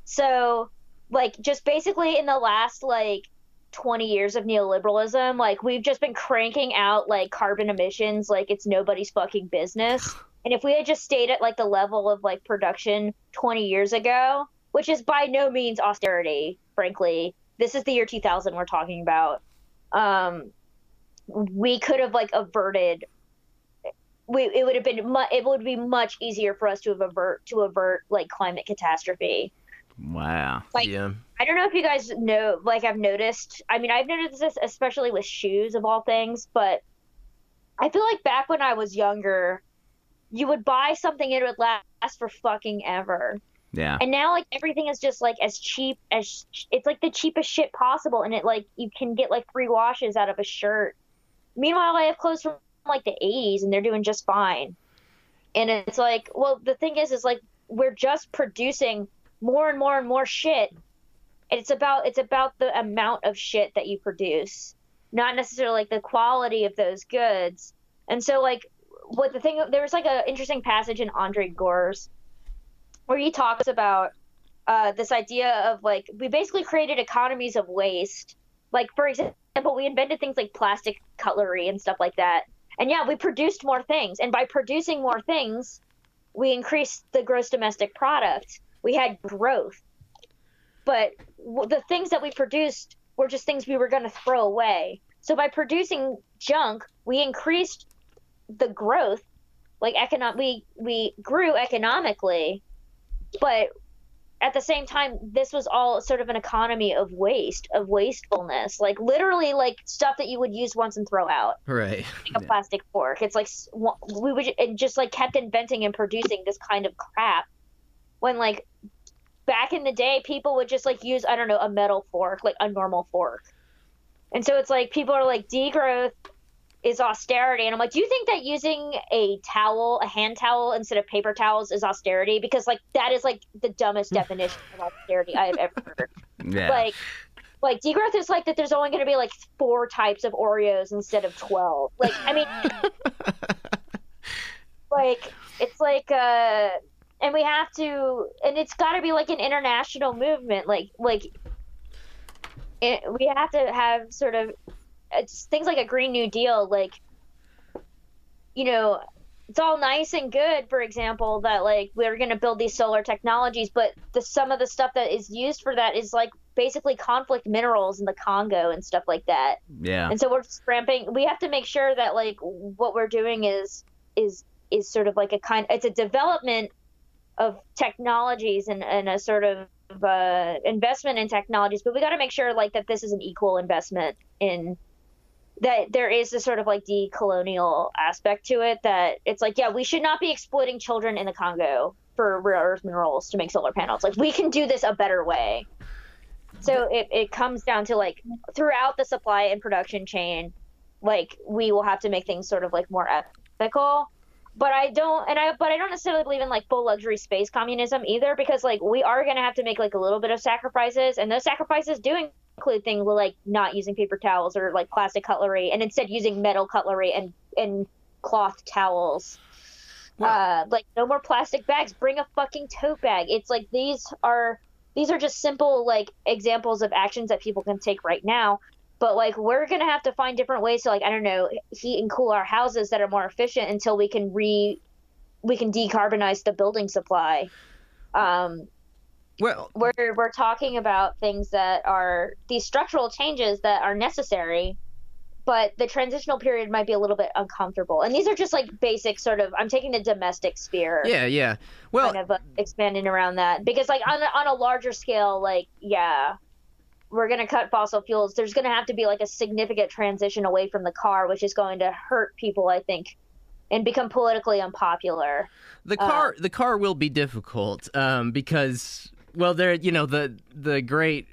So, like just basically in the last like 20 years of neoliberalism like we've just been cranking out like carbon emissions like it's nobody's fucking business. And if we had just stayed at like the level of like production 20 years ago which is by no means austerity frankly this is the year 2000 we're talking about um we could have like averted we, it would have been mu- it would be much easier for us to have avert to avert like climate catastrophe Wow. like yeah I don't know if you guys know, like I've noticed. I mean, I've noticed this especially with shoes of all things, but I feel like back when I was younger, you would buy something and it would last for fucking ever. Yeah. And now like everything is just like as cheap as it's like the cheapest shit possible, and it like you can get like three washes out of a shirt. Meanwhile, I have clothes from like the '80s, and they're doing just fine. And it's like, well, the thing is, is like we're just producing more and more and more shit. It's about it's about the amount of shit that you produce not necessarily like the quality of those goods. And so like what the thing there was like a interesting passage in Andre Gorz where he talks about uh, this idea of like we basically created economies of waste. Like for example we invented things like plastic cutlery and stuff like that. And yeah we produced more things. And by producing more things we increased the gross domestic product we had growth but w- the things that we produced were just things we were going to throw away. So by producing junk, we increased the growth, like economic. We we grew economically, but at the same time, this was all sort of an economy of waste, of wastefulness, like literally like stuff that you would use once and throw out, right like a plastic fork. It's like we would and just like kept inventing and producing this kind of crap when like back in the day people would just like use i don't know a metal fork like a normal fork. And so it's like people are like degrowth is austerity. And i'm like do you think that using a towel a hand towel instead of paper towels is austerity? Because like that is like the dumbest definition of austerity i have ever heard. Yeah. like like degrowth is like that there's only going to be like four types of oreos instead of 12 like i mean like it's like uh and we have to and it's got to be like an international movement like like it, we have to have sort of it's things like a green new deal like you know it's all nice and good for example that like we're going to build these solar technologies but the some of the stuff that is used for that is like basically conflict minerals in the congo and stuff like that Yeah. and so we're just ramping we have to make sure that like what we're doing is is is sort of like a kind it's a development of technologies and, and a sort of uh, investment in technologies but we got to make sure like that this is an equal investment in that there is this sort of like decolonial aspect to it that it's like yeah we should not be exploiting children in the congo for rare earth minerals to make solar panels. Like we can do this a better way. So it, it comes down to like throughout the supply and production chain like we will have to make things sort of like more ethical but i don't and i but i don't necessarily believe in like full luxury space communism either because like we are going to have to make like a little bit of sacrifices and those sacrifices do include things like not using paper towels or like plastic cutlery and instead using metal cutlery and and cloth towels. Uh like no more plastic bags. Bring a fucking tote bag. It's like these are these are just simple like examples of actions that people can take right now but like we're gonna have to find different ways to like i don't know heat and cool our houses that are more efficient until we can re we can decarbonize the building supply. Um Well, we're we're talking about things that are these structural changes that are necessary but the transitional period might be a little bit uncomfortable. And these are just like basic sort of i'm taking the domestic sphere. Yeah, yeah. Well, kind of uh, expanding around that. Because like on a, on a larger scale like yeah we're going to cut fossil fuels there's going to have to be like a significant transition away from the car which is going to hurt people i think and become politically unpopular the car the car will be difficult um, because well there you know the the great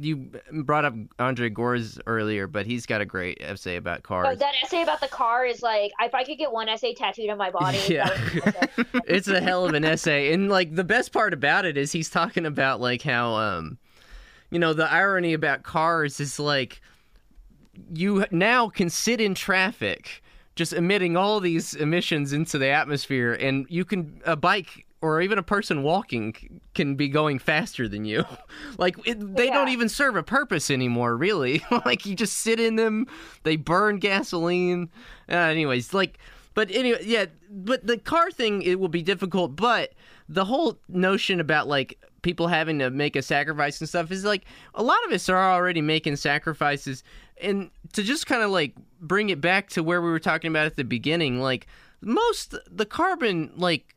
you brought up Andre Gorz earlier, but he's got a great essay about cars. oh, that essay about the car is like if i could get one essay tattooed on my body Yeah. that would be perfect. it's a hell of an essay and like the best part about it is he's talking about like how um you know the irony about cars is like you now can sit in traffic just emitting all these emissions into the atmosphere and you can a bike or even a person walking can be going faster than you. Like it, they don't even serve a purpose anymore really. Like you just sit in them they burn gasoline. Uh, anyways like but anyway yeah but the car thing it will be difficult but the whole notion about like people having to make a sacrifice and stuff is like a lot of us are already making sacrifices and to just kind of like bring it back to where we were talking about at the beginning like most the carbon like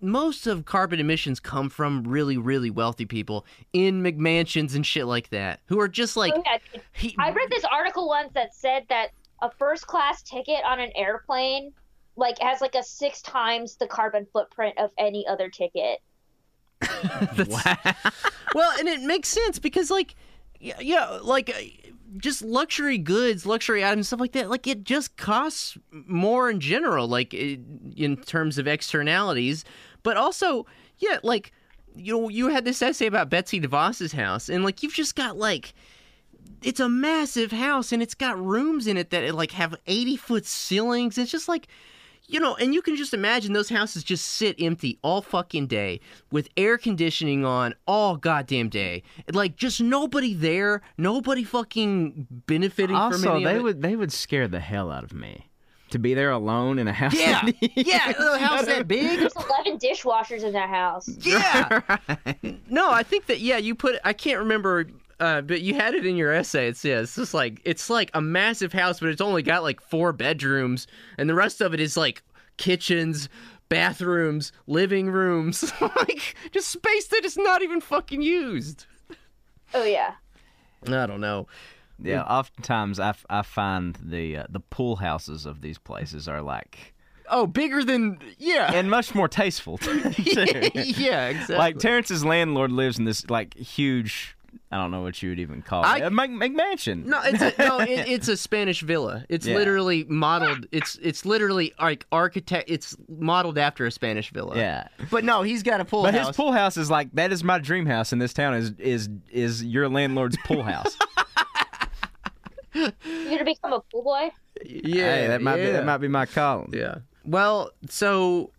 most of carbon emissions come from really really wealthy people in mcmansions and shit like that who are just like Oh, yeah, he, I read this article once that said that a first class ticket on an airplane like has like a six times the carbon footprint of any other ticket. Well, and it makes sense because, like, yeah, yeah, like uh, just luxury goods, luxury items, stuff like that. Like, it just costs more in general, like in terms of externalities, but also, yeah, like you know, you had this essay about Betsy DeVos's house, and like you've just got like. It's a massive house and it's got rooms in it that like have 80 foot ceilings. It's just like you know, and you can just imagine those houses just sit empty all fucking day with air conditioning on all goddamn day. Like just nobody there, nobody fucking benefiting from also, any they of it. would they would scare the hell out of me to be there alone in a house. Yeah, that- yeah, a house that big. There's 11 dishwashers in that house. Yeah. No, I think that yeah, you put. I can't remember, uh, but you had it in your essay. It says it's just like it's like a massive house, but it's only got like four bedrooms, and the rest of it is like kitchens, bathrooms, living rooms, like just space that is not even fucking used. Oh yeah. I don't know. Yeah, oftentimes I, f- I find the uh, the pool houses of these places are like Oh, bigger than yeah, and much more tasteful. yeah, exactly. Like Terrence's landlord lives in this like huge. I don't know what you would even call I- it. A Mc- McMansion. No, it's a, no, it, it's a Spanish villa. It's Yeah. literally modeled. It's it's literally like architect. It's modeled after a Spanish villa. Yeah. but no, he's got a pool But house. his pool house is like that is my dream house in this town is is is your landlord's pool house. You're gonna become a pool boy? yeah, hey, that might be that might be my calling. Yeah. Well, so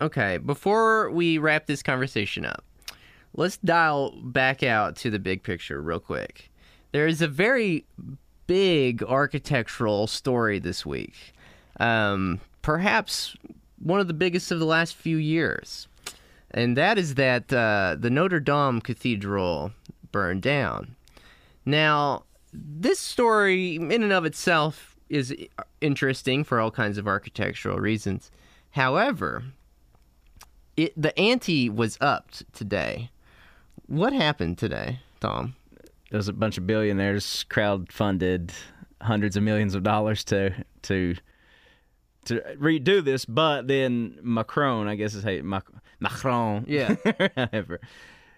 okay, before we wrap this conversation up, let's dial back out to the big picture real quick. There is a very big architectural story this week. Um, perhaps one of the biggest of the last few years. And that is that uh, the Notre Dame Cathedral burned down. Now, this story, in and of itself, is interesting for all kinds of architectural reasons. However, it, the ante was upped today. What happened today, Tom? There's a bunch of billionaires crowd funded hundreds of millions of dollars to to to redo this, but then Macron, I guess is hey Mac- Macron, Yeah. whatever,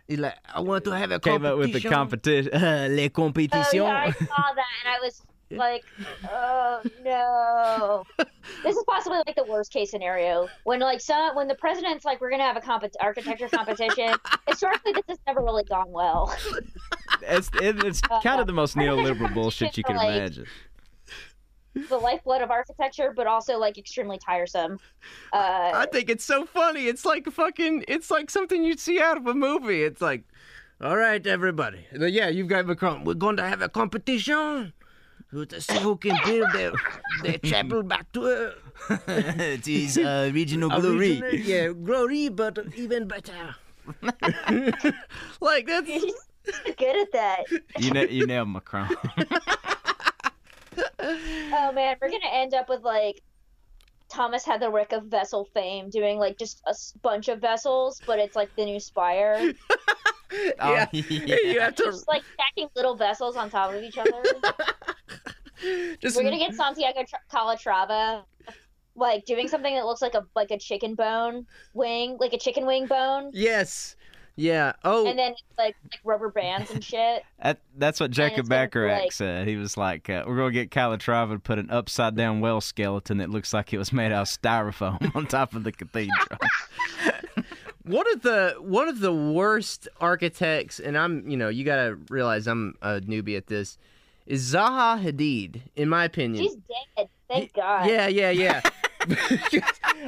He's like, I want to have a came up with the competition, uh, les compétitions. Oh, yeah, I saw that, and I was like, "Oh no!" this is possibly like the worst case scenario when like some when the president's like, "We're gonna have a comp- architecture competition." Historically, this has never really gone well. it's it, it's kind of the most neoliberal bullshit you can Like- imagine. the lifeblood of architecture, but also like extremely tiresome. Uh, I think it's so funny. It's like fucking. It's like something you'd see out of a movie. It's like, all right, everybody. Yeah, you've got Macron. We're going to have a competition to see who can build the, the chapel back to a, it is uh, regional original- glory. Yeah, glory, but even better. like that's He's good at that. You know, you nailed Macron. Oh man, we're gonna end up with like Thomas had the Heatherwick of vessel fame doing like just a bunch of vessels, but it's like the new spire. yeah. You have to Just like stacking little vessels on top of each other. Just We're gonna get Santiago Tra- Calatrava like doing something that looks like a like a chicken bone wing, like a chicken wing bone, yes, yeah. Oh, and then like like rubber bands and shit. That, that's what Jacob it's gonna Bacharach like- said. He was like, uh, "We're gonna get Calatrava to put an upside down whale skeleton that looks like it was made out of styrofoam on top of the cathedral." one of the one of the worst architects, and I'm you know you gotta realize I'm a newbie at this, is Zaha Hadid. In my opinion, She's dead. Thank God. Yeah, yeah, yeah.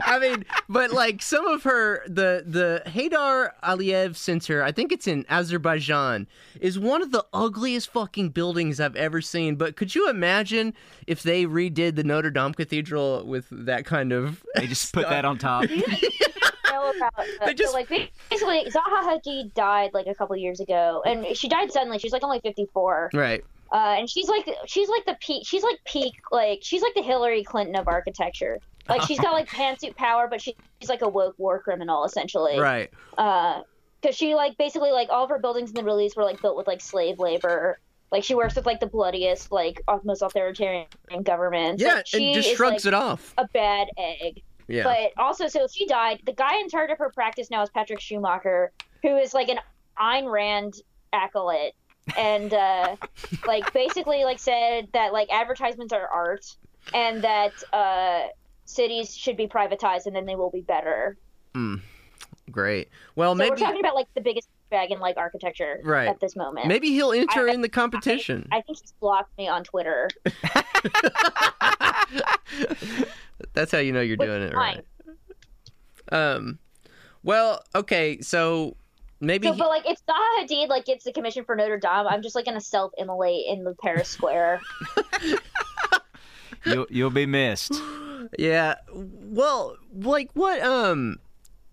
I mean, but like some of her, the the Heydar Aliyev Center, I think it's in Azerbaijan, is one of the ugliest fucking buildings I've ever seen. But could you imagine if they redid the Notre Dame Cathedral with that kind of? they just put that on top. about uh, They just- so like basically Zaha Hadid died like a couple years ago, and she died suddenly. She's like only fifty four, Right. Uh, and she's like she's like the peak. She's like peak like she's like the Hillary Clinton of architecture. Like she's got like pantsuit power, but she, she's like a woke war criminal essentially. Right. Uh, because she like basically like all of her buildings in the release were like built with like slave labor. Like she works with like the bloodiest, like most authoritarian governments. Yeah, like, she and just is, shrugs like, it off. a bad egg. Yeah. But also, so she died. The guy in charge of her practice now is Patrick Schumacher, who is like an Ayn Rand acolyte, and uh, like basically like said that like advertisements are art, and that uh, cities should be privatized, and then they will be better. Mm. Great. Well, So maybe we're talking about like the biggest bag in like architecture Right. at this moment. maybe he'll enter in the competition. I think he's blocked me on Twitter. That's how you know you're Which doing it fine. right. Um. Well, okay, so maybe So, he- but like, if Zaha Hadid like gets the commission for Notre Dame, I'm just like gonna self-immolate in the Paris Square. You'll you'll be missed. Yeah. Well, like what um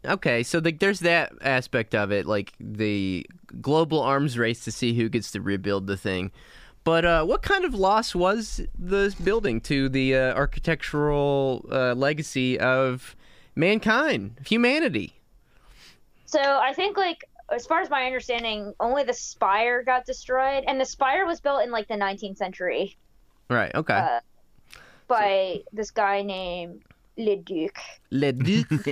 okay, so like there's that aspect of it, like the global arms race to see who gets to rebuild the thing. But uh what kind of loss was this building to the uh, architectural uh, legacy of mankind, humanity? so I think like as far as my understanding, only the spire got destroyed, and the spire was built in like the 19th century Right, okay. Uh, by this guy named Le Duc, Le Duc.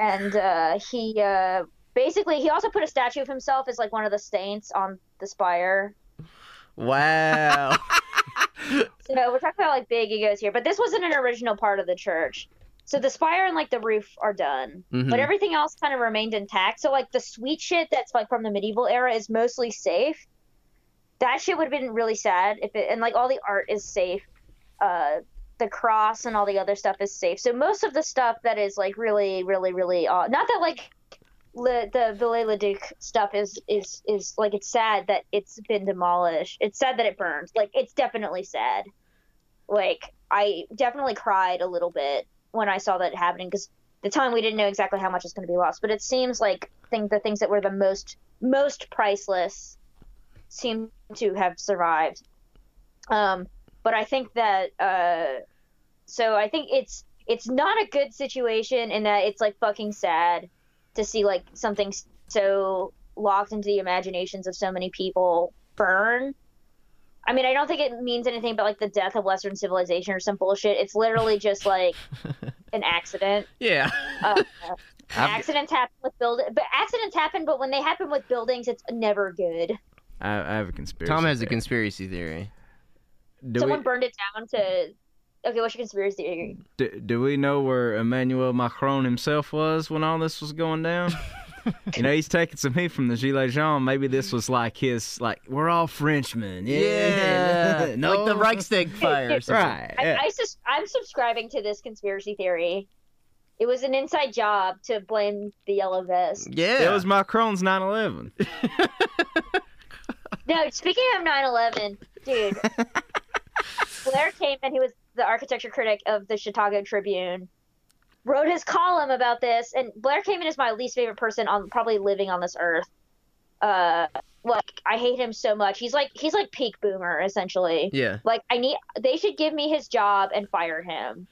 and uh, he uh, basically he also put a statue of himself as like one of the saints on the spire. wow. So we're talking about like big egos here, but this wasn't an original part of the church. So the spire and like the roof are done, Mhm. but everything else kind of remained intact. So like the sweet shit that's like from the medieval era is mostly safe. That shit would have been really sad if it and like all the art is safe. Uh, the cross and all the other stuff is safe. So most of the stuff that is like really, really, really uh, not that like Le, the Viollet-le-Duc stuff is is is like it's sad that it's been demolished. It's sad that it burned. Like it's definitely sad. Like I definitely cried a little bit when I saw that happening because the time we didn't know exactly how much was going to be lost. But it seems like think the things that were the most most priceless seem to have survived. Um, but I think that uh, so I think it's it's not a good situation in that it's like fucking sad to see like something so locked into the imaginations of so many people burn. I mean, I don't think it means anything but like the death of Western civilization or some bullshit. It's literally just like an accident. Yeah. Uh, accidents happen with build, but accidents happen. But when they happen with buildings, it's never good. I, I have a conspiracy. Tom has a conspiracy theory. Do Someone we, burned it down to. Okay, what's your conspiracy theory? do, do we know where Emmanuel Macron himself was when all this was going down? you know, he's taking some heat from the Gilets Jaunes. Maybe this was like his, like, we're all Frenchmen. Yeah. no. Like the Reichstag fire. or something. Right. I, yeah. I sus- I'm subscribing to this conspiracy theory. It was an inside job to blame the yellow vest. Yeah. It was Macron's 9 11. No, speaking of 9/11, dude, Blair came and he was the architecture critic of the Chicago Tribune. Wrote his column about this, and Blair Kamin is my least favorite person on probably living on this earth. Uh, like I hate him so much. He's like he's like peak boomer essentially. Yeah. Like I need they should give me his job and fire him.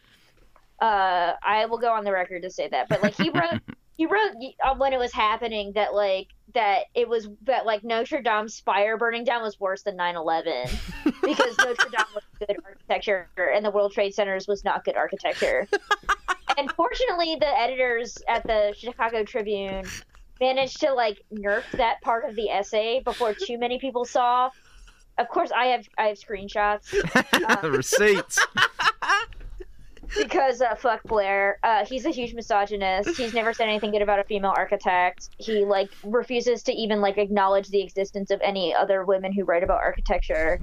Uh, I will go on the record to say that. But like he wrote he wrote uh, when it was happening that like that it was that like Notre Dame's spire burning down was worse than 9/11 because Notre Dame was good architecture and the World Trade Centers was not good architecture. fortunately, the editors at the Chicago Tribune managed to like nerf that part of the essay before too many people saw. Of course, I have I have screenshots the receipts. because uh, fuck Blair. Uh, he's a huge misogynist. He's never said anything good about a female architect. He like refuses to even like acknowledge the existence of any other women who write about architecture.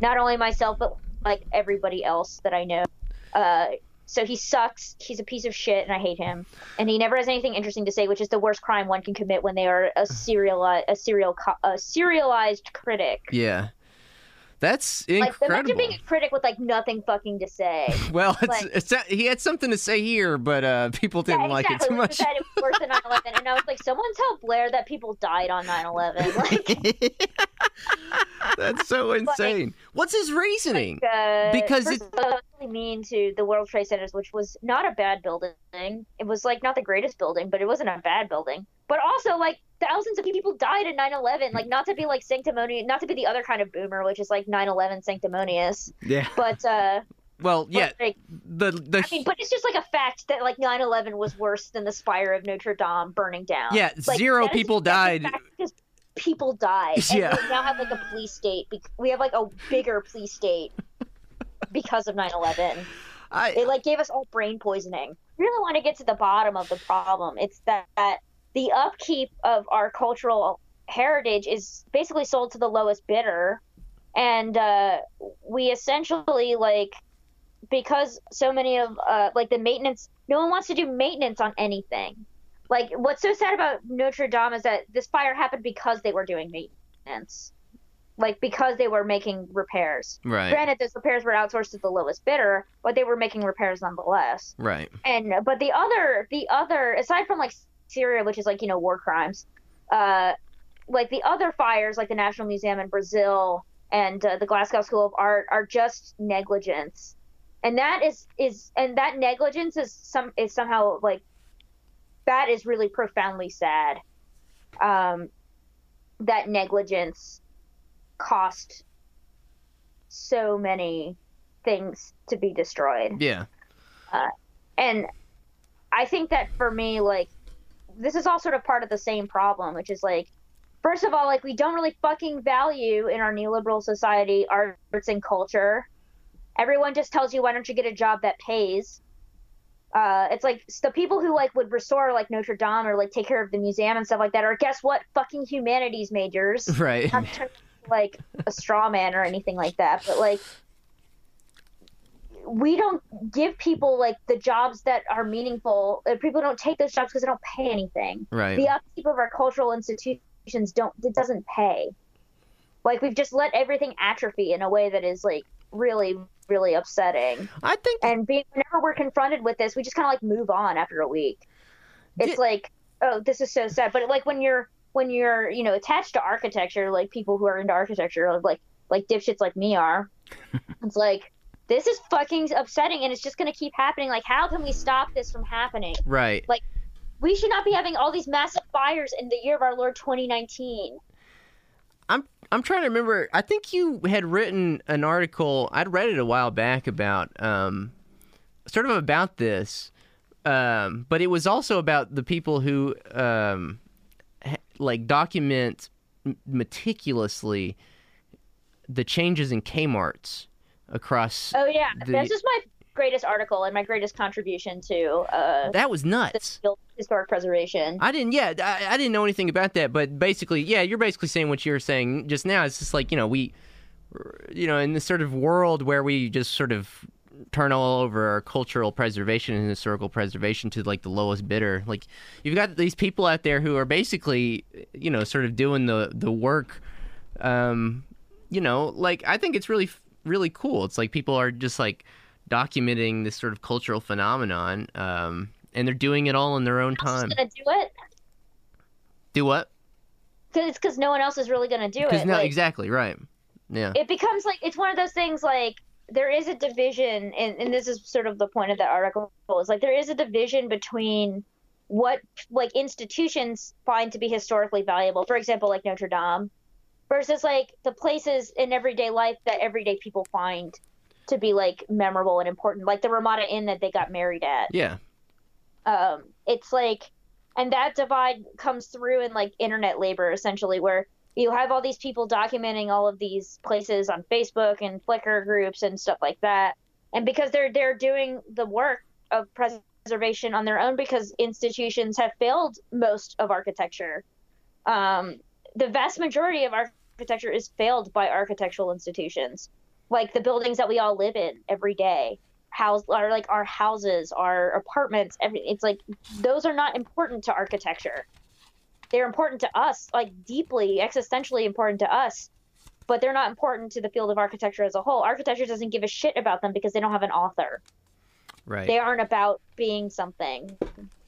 Not only myself, but like everybody else that I know. Uh, so he sucks. He's a piece of shit, and I hate him. And he never has anything interesting to say, which is the worst crime one can commit when they are a serial a serial a serialized critic. Yeah. That's Like imagine incredible. being a critic with like nothing fucking to say. well, it's, like- it's he had something to say here, but uh, people didn't yeah, like it too much. said it was worse than 9/11, and I was like, someone tell Blair that people died on 9/11. Like, That's so insane. What's his reasoning? uh, Because it- of all, it was really mean to the World Trade Centers, which was not a bad building. It was like not the greatest building, but it wasn't a bad building. But also, like thousands of people died in 9/11. Like not to be like sanctimonious, not to be the other kind of boomer, which is like 9/11 sanctimonious. Yeah. But uh, Well, but, yeah, like, the the I mean, but it's just like a fact that like 9/11 was worse than the spire of Notre Dame burning down. yeah, Like, zero people died. because people died. And Yeah. we now have like a police state. We have like a bigger police state because of 9/11. I It like gave us all brain poisoning. Really want to get to the bottom of the problem. It's that, that the upkeep of our cultural heritage is basically sold to the lowest bidder, and uh, we essentially like because so many of uh, like the maintenance. No one wants to do maintenance on anything. Like what's so sad about Notre Dame is that this fire happened because they were doing maintenance, like because they were making repairs. right, Granted, those repairs were outsourced to the lowest bidder, but they were making repairs nonetheless. right. And but the other, the other, aside from like Syria, which is like you know war crimes, uh, like the other fires, like the National Museum in Brazil and uh, the Glasgow School of Art, are just negligence, and that is is and that negligence is some is somehow like that is really profoundly sad. Um, that negligence cost so many things to be destroyed. Yeah, And I think that for me, like, this is all sort of part of the same problem, which is like, first of all, like, we don't really fucking value in our neoliberal society arts and culture. Everyone just tells you, why don't you get a job that pays? Uh, it's like the people who like would restore like Notre Dame or like take care of the museum and stuff like that are guess what fucking humanities majors right. Not to turn into, like a straw man or anything like that, but like we don't give people like the jobs that are meaningful. Uh, people don't take those jobs because they don't pay anything. Right. The upkeep of our cultural institutions don't it doesn't pay. Like we've just let everything atrophy in a way that is like really really upsetting. I think And being, whenever we're confronted with this, we just kind of like move on after a week. It's Did- like, oh, this is so sad. But like when you're when you're you know attached to architecture, like people who are into architecture, like like dipshits like me are, it's like this is fucking upsetting, and it's just gonna keep happening. Like, how can we stop this from happening? right. Like, we should not be having all these massive fires in the year of our Lord 2019. I'm I'm trying to remember. I think you had written an article. I'd read it a while back about um, sort of about this, um, but it was also about the people who um, like document meticulously the changes in Kmart's across. Oh yeah, The- this is my greatest article and my greatest contribution to uh, that was nuts. historic preservation. I didn't. Yeah, I, I didn't know anything about that. But basically, yeah, you're basically saying what you were saying just now. It's just like you know we, you know, in this sort of world where we just sort of turn all over our cultural preservation and historical preservation to like the lowest bidder. Like you've got these people out there who are basically, you know, sort of doing the the work. Um, you know, like I think it's really really cool. It's like people are just like documenting this sort of cultural phenomenon. Um, and they're doing it all in their own time. gonna do it? Do what? Cause it's because no one else is really gonna do it. no, Like, exactly right. Yeah. it becomes like it's one of those things like there is a division and, and this is sort of the point of that article is like there is a division between what like institutions find to be historically valuable for example like notre dame versus like the places in everyday life that everyday people find to be like memorable and important like the ramada inn that they got married at Yeah. um, it's like and that divide comes through in like internet labor essentially where you have all these people documenting all of these places on facebook and flickr groups and stuff like that. And because they're they're doing the work of preservation on their own because institutions have failed most of architecture. Um, the vast majority of architecture is failed by architectural institutions. Like the buildings that we all live in every day house are like our houses our apartments every it's like those are not important to architecture they're important to us like deeply existentially important to us but they're not important to the field of architecture as a whole. Architecture doesn't give a shit about them because they don't have an author. Right. they aren't about being something.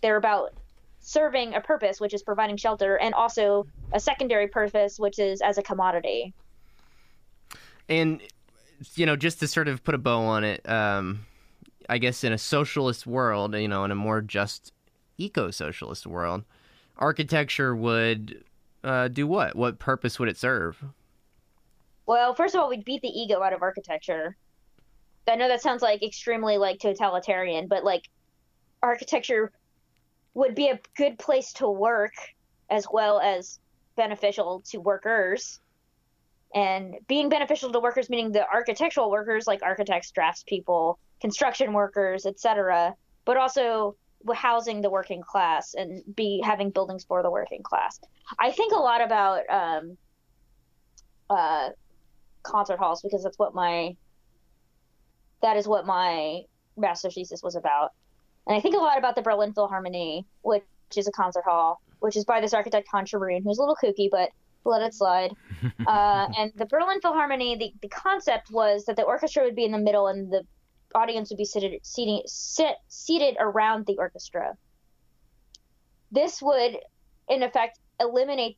They're about serving a purpose which is providing shelter and also a secondary purpose which is as a commodity. And you know, just to sort of put a bow on it, um, I guess in a socialist world, you know, in a more just eco-socialist world, architecture would uh, do what? What purpose would it serve? Well, first of all, we'd beat the ego out of architecture. I know that sounds like extremely like totalitarian, but like architecture would be a good place to work as well as beneficial to workers. And being beneficial to workers meaning the architectural workers like architects, draftspeople, construction workers, etc., but also housing the working class and be having buildings for the working class. I think a lot about um, uh, concert halls because that's what my that is what my master's thesis was about. And I think a lot about the Berlin Philharmonie, which is a concert hall, which is by this architect Hans Scharoun, who's a little kooky, but let it slide. uh, and the Berlin Philharmonie, the, the concept was that the orchestra would be in the middle and the audience would be seated seating, sit, seated around the orchestra. This would, in effect, eliminate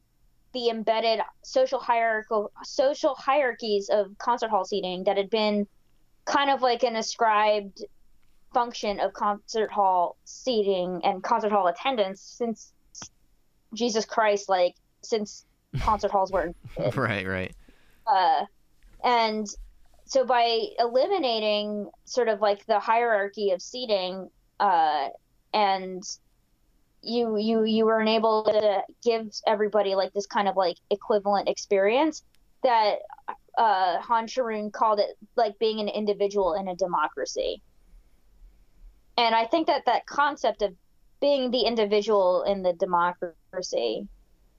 the embedded social hierarchical social hierarchies of concert hall seating that had been kind of like an ascribed function of concert hall seating and concert hall attendance since Jesus Christ, like since concert halls were right, right. Uh, and so by eliminating sort of like the hierarchy of seating, uh, and you you you were able to give everybody like this kind of like equivalent experience that uh, Han Scharoun called it like being an individual in a democracy. And I think that that concept of being the individual in the democracy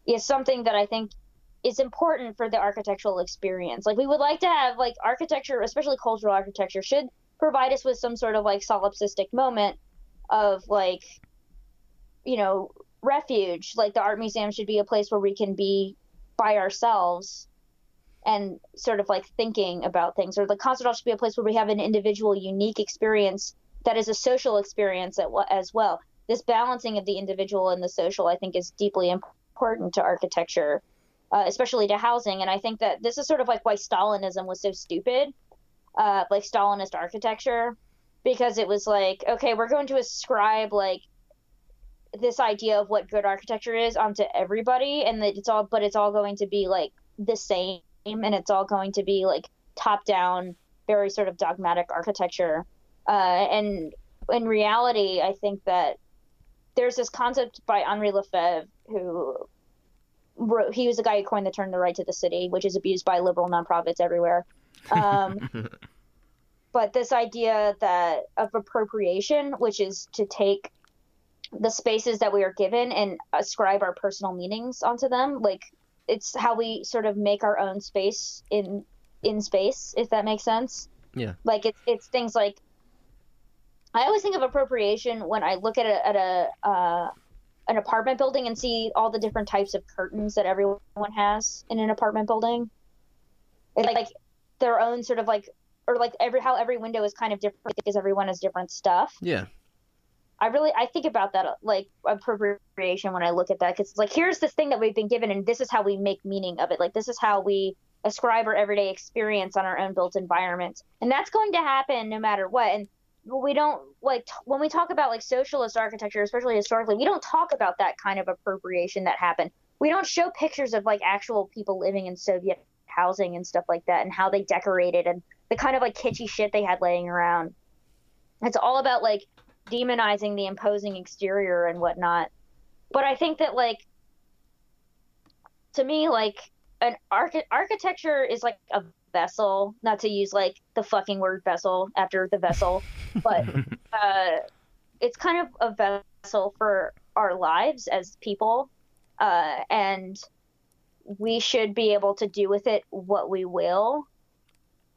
is something that I think is important for the architectural experience. Like we would like to have like architecture, especially cultural architecture, should provide us with some sort of like solipsistic moment of like you know refuge. Like the art museum should be a place where we can be by ourselves and sort of like thinking about things. Or the concert hall should be a place where we have an individual unique experience that is a social experience as well. This balancing of the individual and the social i think is deeply important to architecture uh, especially to housing. And i think that this is sort of like why stalinism was so stupid uh, like stalinist architecture because it was like okay we're going to ascribe like this idea of what good architecture is onto everybody and that it's all but it's all going to be like the same and it's all going to be like top down very sort of dogmatic architecture. Uh, and in reality i think that there's this concept by henri lefebvre who wrote he was the guy who coined the term the right to the city which is abused by liberal nonprofits everywhere. Um, but this idea that of appropriation which is to take the spaces that we are given and ascribe our personal meanings onto them like it's how we sort of make our own space in in space if that makes sense. Yeah. Like it's it's things like i always think of appropriation when i look at a at a uh, an apartment building and see all the different types of curtains that everyone has in an apartment building it's like their own sort of like or like every how every window is kind of different because everyone has different stuff yeah I really I think about that like appropriation when I look at that because it's like here's this thing that we've been given and this is how we make meaning of it. Like this is how we ascribe our everyday experience on our own built environment, and that's going to happen no matter what. And we don't like t- when we talk about like socialist architecture, especially historically, we don't talk about that kind of appropriation that happened. We don't show pictures of like actual people living in Soviet housing and stuff like that, and how they decorated and the kind of like kitschy shit they had laying around. It's all about like demonizing the imposing exterior and whatnot. But I think that like to me like an arch- architecture is like a vessel, not to use like the fucking word vessel after the vessel, but uh, it's kind of a vessel for our lives as people, uh, and we should be able to do with it what we will.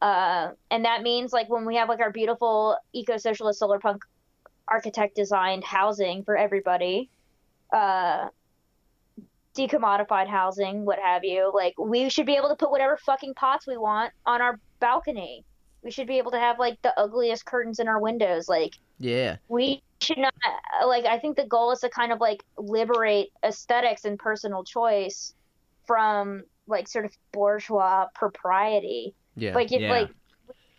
Uh, and that means like when we have like our beautiful eco-socialist solar punk architect designed housing for everybody, uh, decommodified housing, what have you. Like, we should be able to put whatever fucking pots we want on our balcony. We should be able to have like the ugliest curtains in our windows. Like, yeah, we should not like. I think the goal is to kind of like liberate aesthetics and personal choice from like sort of bourgeois propriety. Yeah, like if yeah. like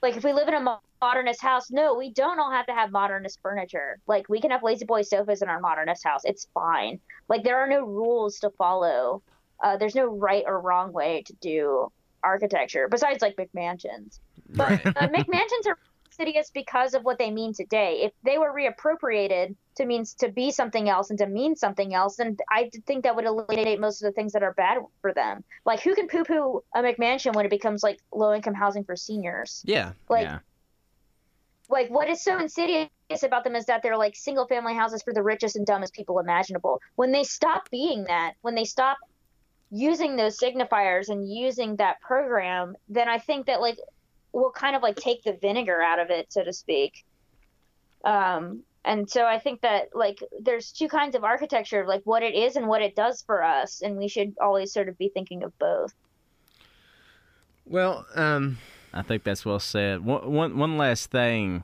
like if we live in a modernist house. No, we don't all have to have modernist furniture. Like we can have lazy boy sofas in our modernist house. It's fine. Like there are no rules to follow. Uh, there's no right or wrong way to do architecture besides like McMansions. But right. uh, McMansions are insidious because of what they mean today. If they were reappropriated to means to be something else and to mean something else, then I think that would eliminate most of the things that are bad for them. Like who can poo-poo a McMansion when it becomes like low-income housing for seniors? Yeah, Like yeah. Like what is so insidious about them is that they're like single family houses for the richest and dumbest people imaginable. When they stop being that when they stop using those signifiers and using that program then i think that like we'll kind of like take the vinegar out of it so to speak. Um and so i think that like there's two kinds of architecture of like what it is and what it does for us and we should always sort of be thinking of both. Well, um, I think that's well said. One, one, one last thing,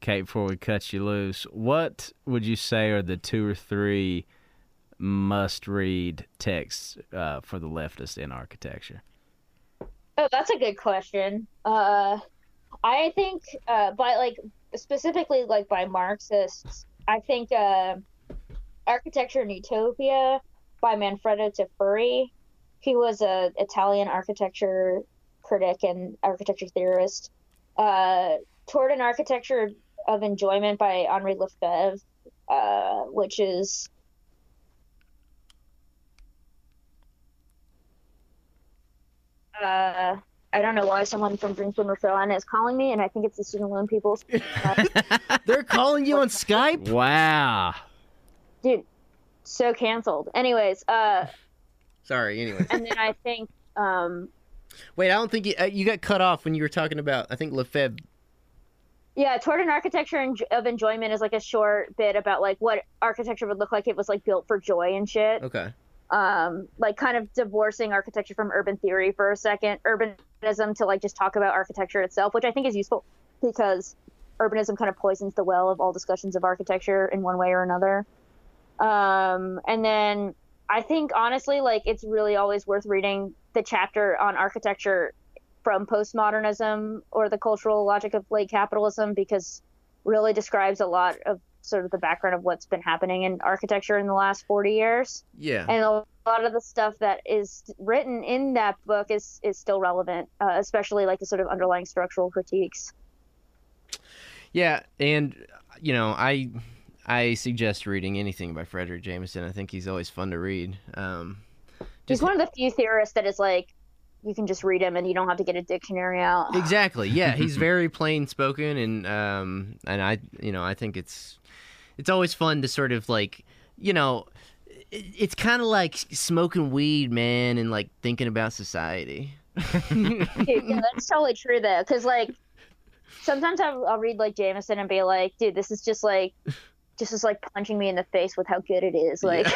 Kate, before we cut you loose. What would you say are the two or three must read texts uh, for the leftist in architecture? Oh, that's a good question. Uh, I think uh, by like specifically like by Marxists, I think uh, Architecture and Utopia by Manfredo Tafuri. He was a Italian architecture critic and architecture theorist. Uh, Toward an Architecture of Enjoyment by Henri Lefebvre, uh, which is uh, I don't know why someone from Drinks When We're is calling me, and I think it's the student loan people. they're calling you on Skype. Wow. Dude, so canceled. Anyways, uh, Sorry. Anyway, and then I think, um, wait. I don't think you, uh, you got cut off when you were talking about. I think Lefebvre. Yeah, toward an architecture of enjoyment is like a short bit about like what architecture would look like if it was like built for joy and shit. Okay. Um, like kind of divorcing architecture from urban theory for a second, urbanism to like just talk about architecture itself, which I think is useful because urbanism kind of poisons the well of all discussions of architecture in one way or another. Um, and then I think honestly, like it's really always worth reading the chapter on architecture from postmodernism or the cultural logic of late capitalism because really describes a lot of sort of the background of what's been happening in architecture in the last 40 years Yeah. and a lot of the stuff that is written in that book is is still relevant uh, especially like the sort of underlying structural critiques Yeah, and you know, I I suggest reading anything by Fredric Jameson. I think he's always fun to read. Um, he's one of the few theorists that is like you can just read him and you don't have to get a dictionary out exactly. Yeah, he's very plain spoken, and um, and I, you know, I think it's it's always fun to sort of like, you know, it, it's kind of like smoking weed, man, and like thinking about society. Yeah, that's totally true though, because like sometimes I'll, I'll read like Jameson and be like, dude, this is just like, just is like punching me in the face with how good it is. Like,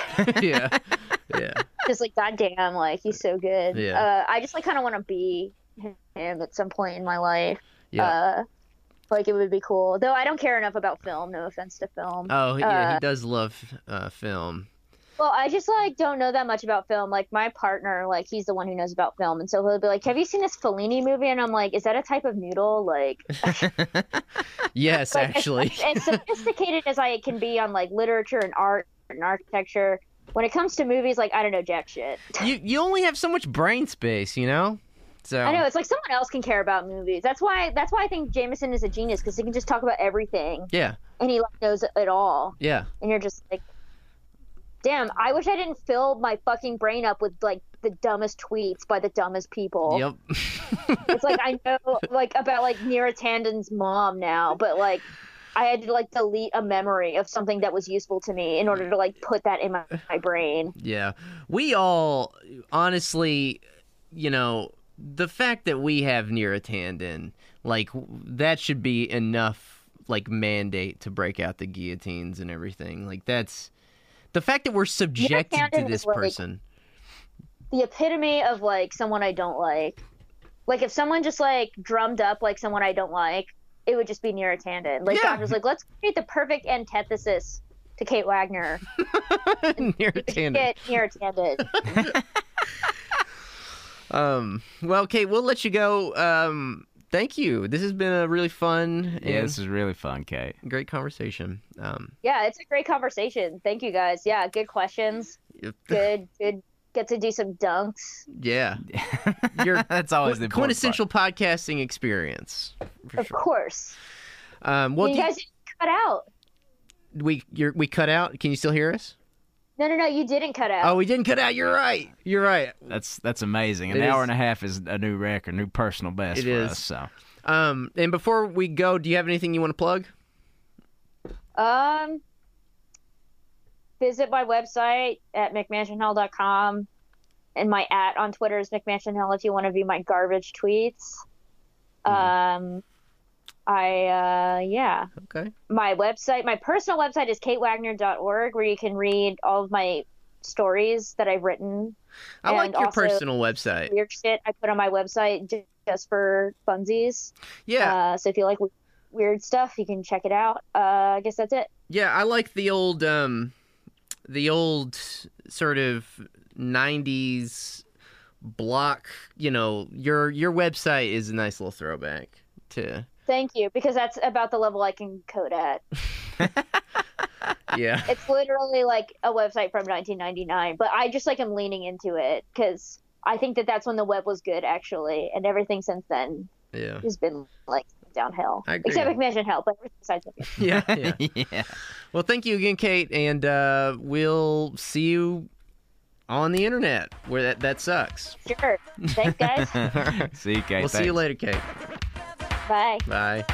yeah, yeah, just like goddamn, like he's so good. Yeah. Uh, I just like kind of want to be him at some point in my life. yeah. Uh, like it would be cool, though. I don't care enough about film. No offense to film. oh, yeah, uh, he does love uh, film. Well, I just like don't know that much about film. Like my partner, like he's the one who knows about film, and so he'll be like, "Have you seen this Fellini movie?" And I'm like, "Is that a type of noodle?" Like, yes, like, as- actually. as, sophisticated as I can be on like literature and art and architecture, when it comes to movies, like I don't know jack shit. you you only have so much brain space, you know. So I know it's like someone else can care about movies. That's why that's why I think Jameson is a genius because he can just talk about everything Yeah, and he like knows it all, yeah, and you're just like. Damn, I wish I didn't fill my fucking brain up with like the dumbest tweets by the dumbest people. yep. It's like I know like about like Neera Tandon's mom now, but like I had to like delete a memory of something that was useful to me in order to like put that in my, my brain. Yeah. We all, honestly, you know, the fact that we have Neera Tandon, like, that should be enough, like, mandate to break out the guillotines and everything. Like, that's. The fact that we're subjected to this like, person. The epitome of like someone I don't like. Like if someone just like drummed up like someone I don't like, it would just be Neera Tandon. Like Yeah. Was like, let's create the perfect antithesis to Kate Wagner. Neera Tandon. Get Neera Tandon. Um, well, Kate, we'll let you go. Um, thank you. This has been a really fun Yeah, this is really fun, Kate. great conversation. Um, yeah, it's a great conversation. Thank you guys. Yeah, good questions. Good, good. Get to do some dunks. yeah. You're That's always the important quintessential podcasting experience. Of sure. course. Um, well, you do you- guys cut out. we you're, we cut out. Can you still hear us? No, no, no. You didn't cut out. Oh, we didn't cut out. You're right. You're right. That's that's amazing. An It hour is. and a half is a new record, new personal best It for is. us. So Um, and before we go, do you have anything you want to plug? Um, visit my website at mcmansionhell.com, and my at on Twitter is mcmansionhell if you want to view my garbage tweets. Um, I uh, yeah, Okay. my website, my personal website is katewagner.org, where you can read all of my stories that I've written. I like your personal website. Weird shit I put on my website just for funsies. Yeah, Uh, so if you like weird stuff, you can check it out. Uh, I guess that's it. yeah. I like the old um, the old sort of '90s block. You know, your your website is a nice little throwback to. Thank you, because that's about the level I can code at. Yeah. It's literally like a website from 1999, but I just like am leaning into it because I think that that's when the web was good, actually, and everything since then Yeah. has been like downhill. I agree. Except McMansion Hell, but besides that. Yeah. Yeah. yeah. Well, thank you again, Kate, and uh, we'll see you on the internet where that that sucks. Sure. Thanks, guys. see you, Kate. we'll see you later, Kate. Bye. Bye.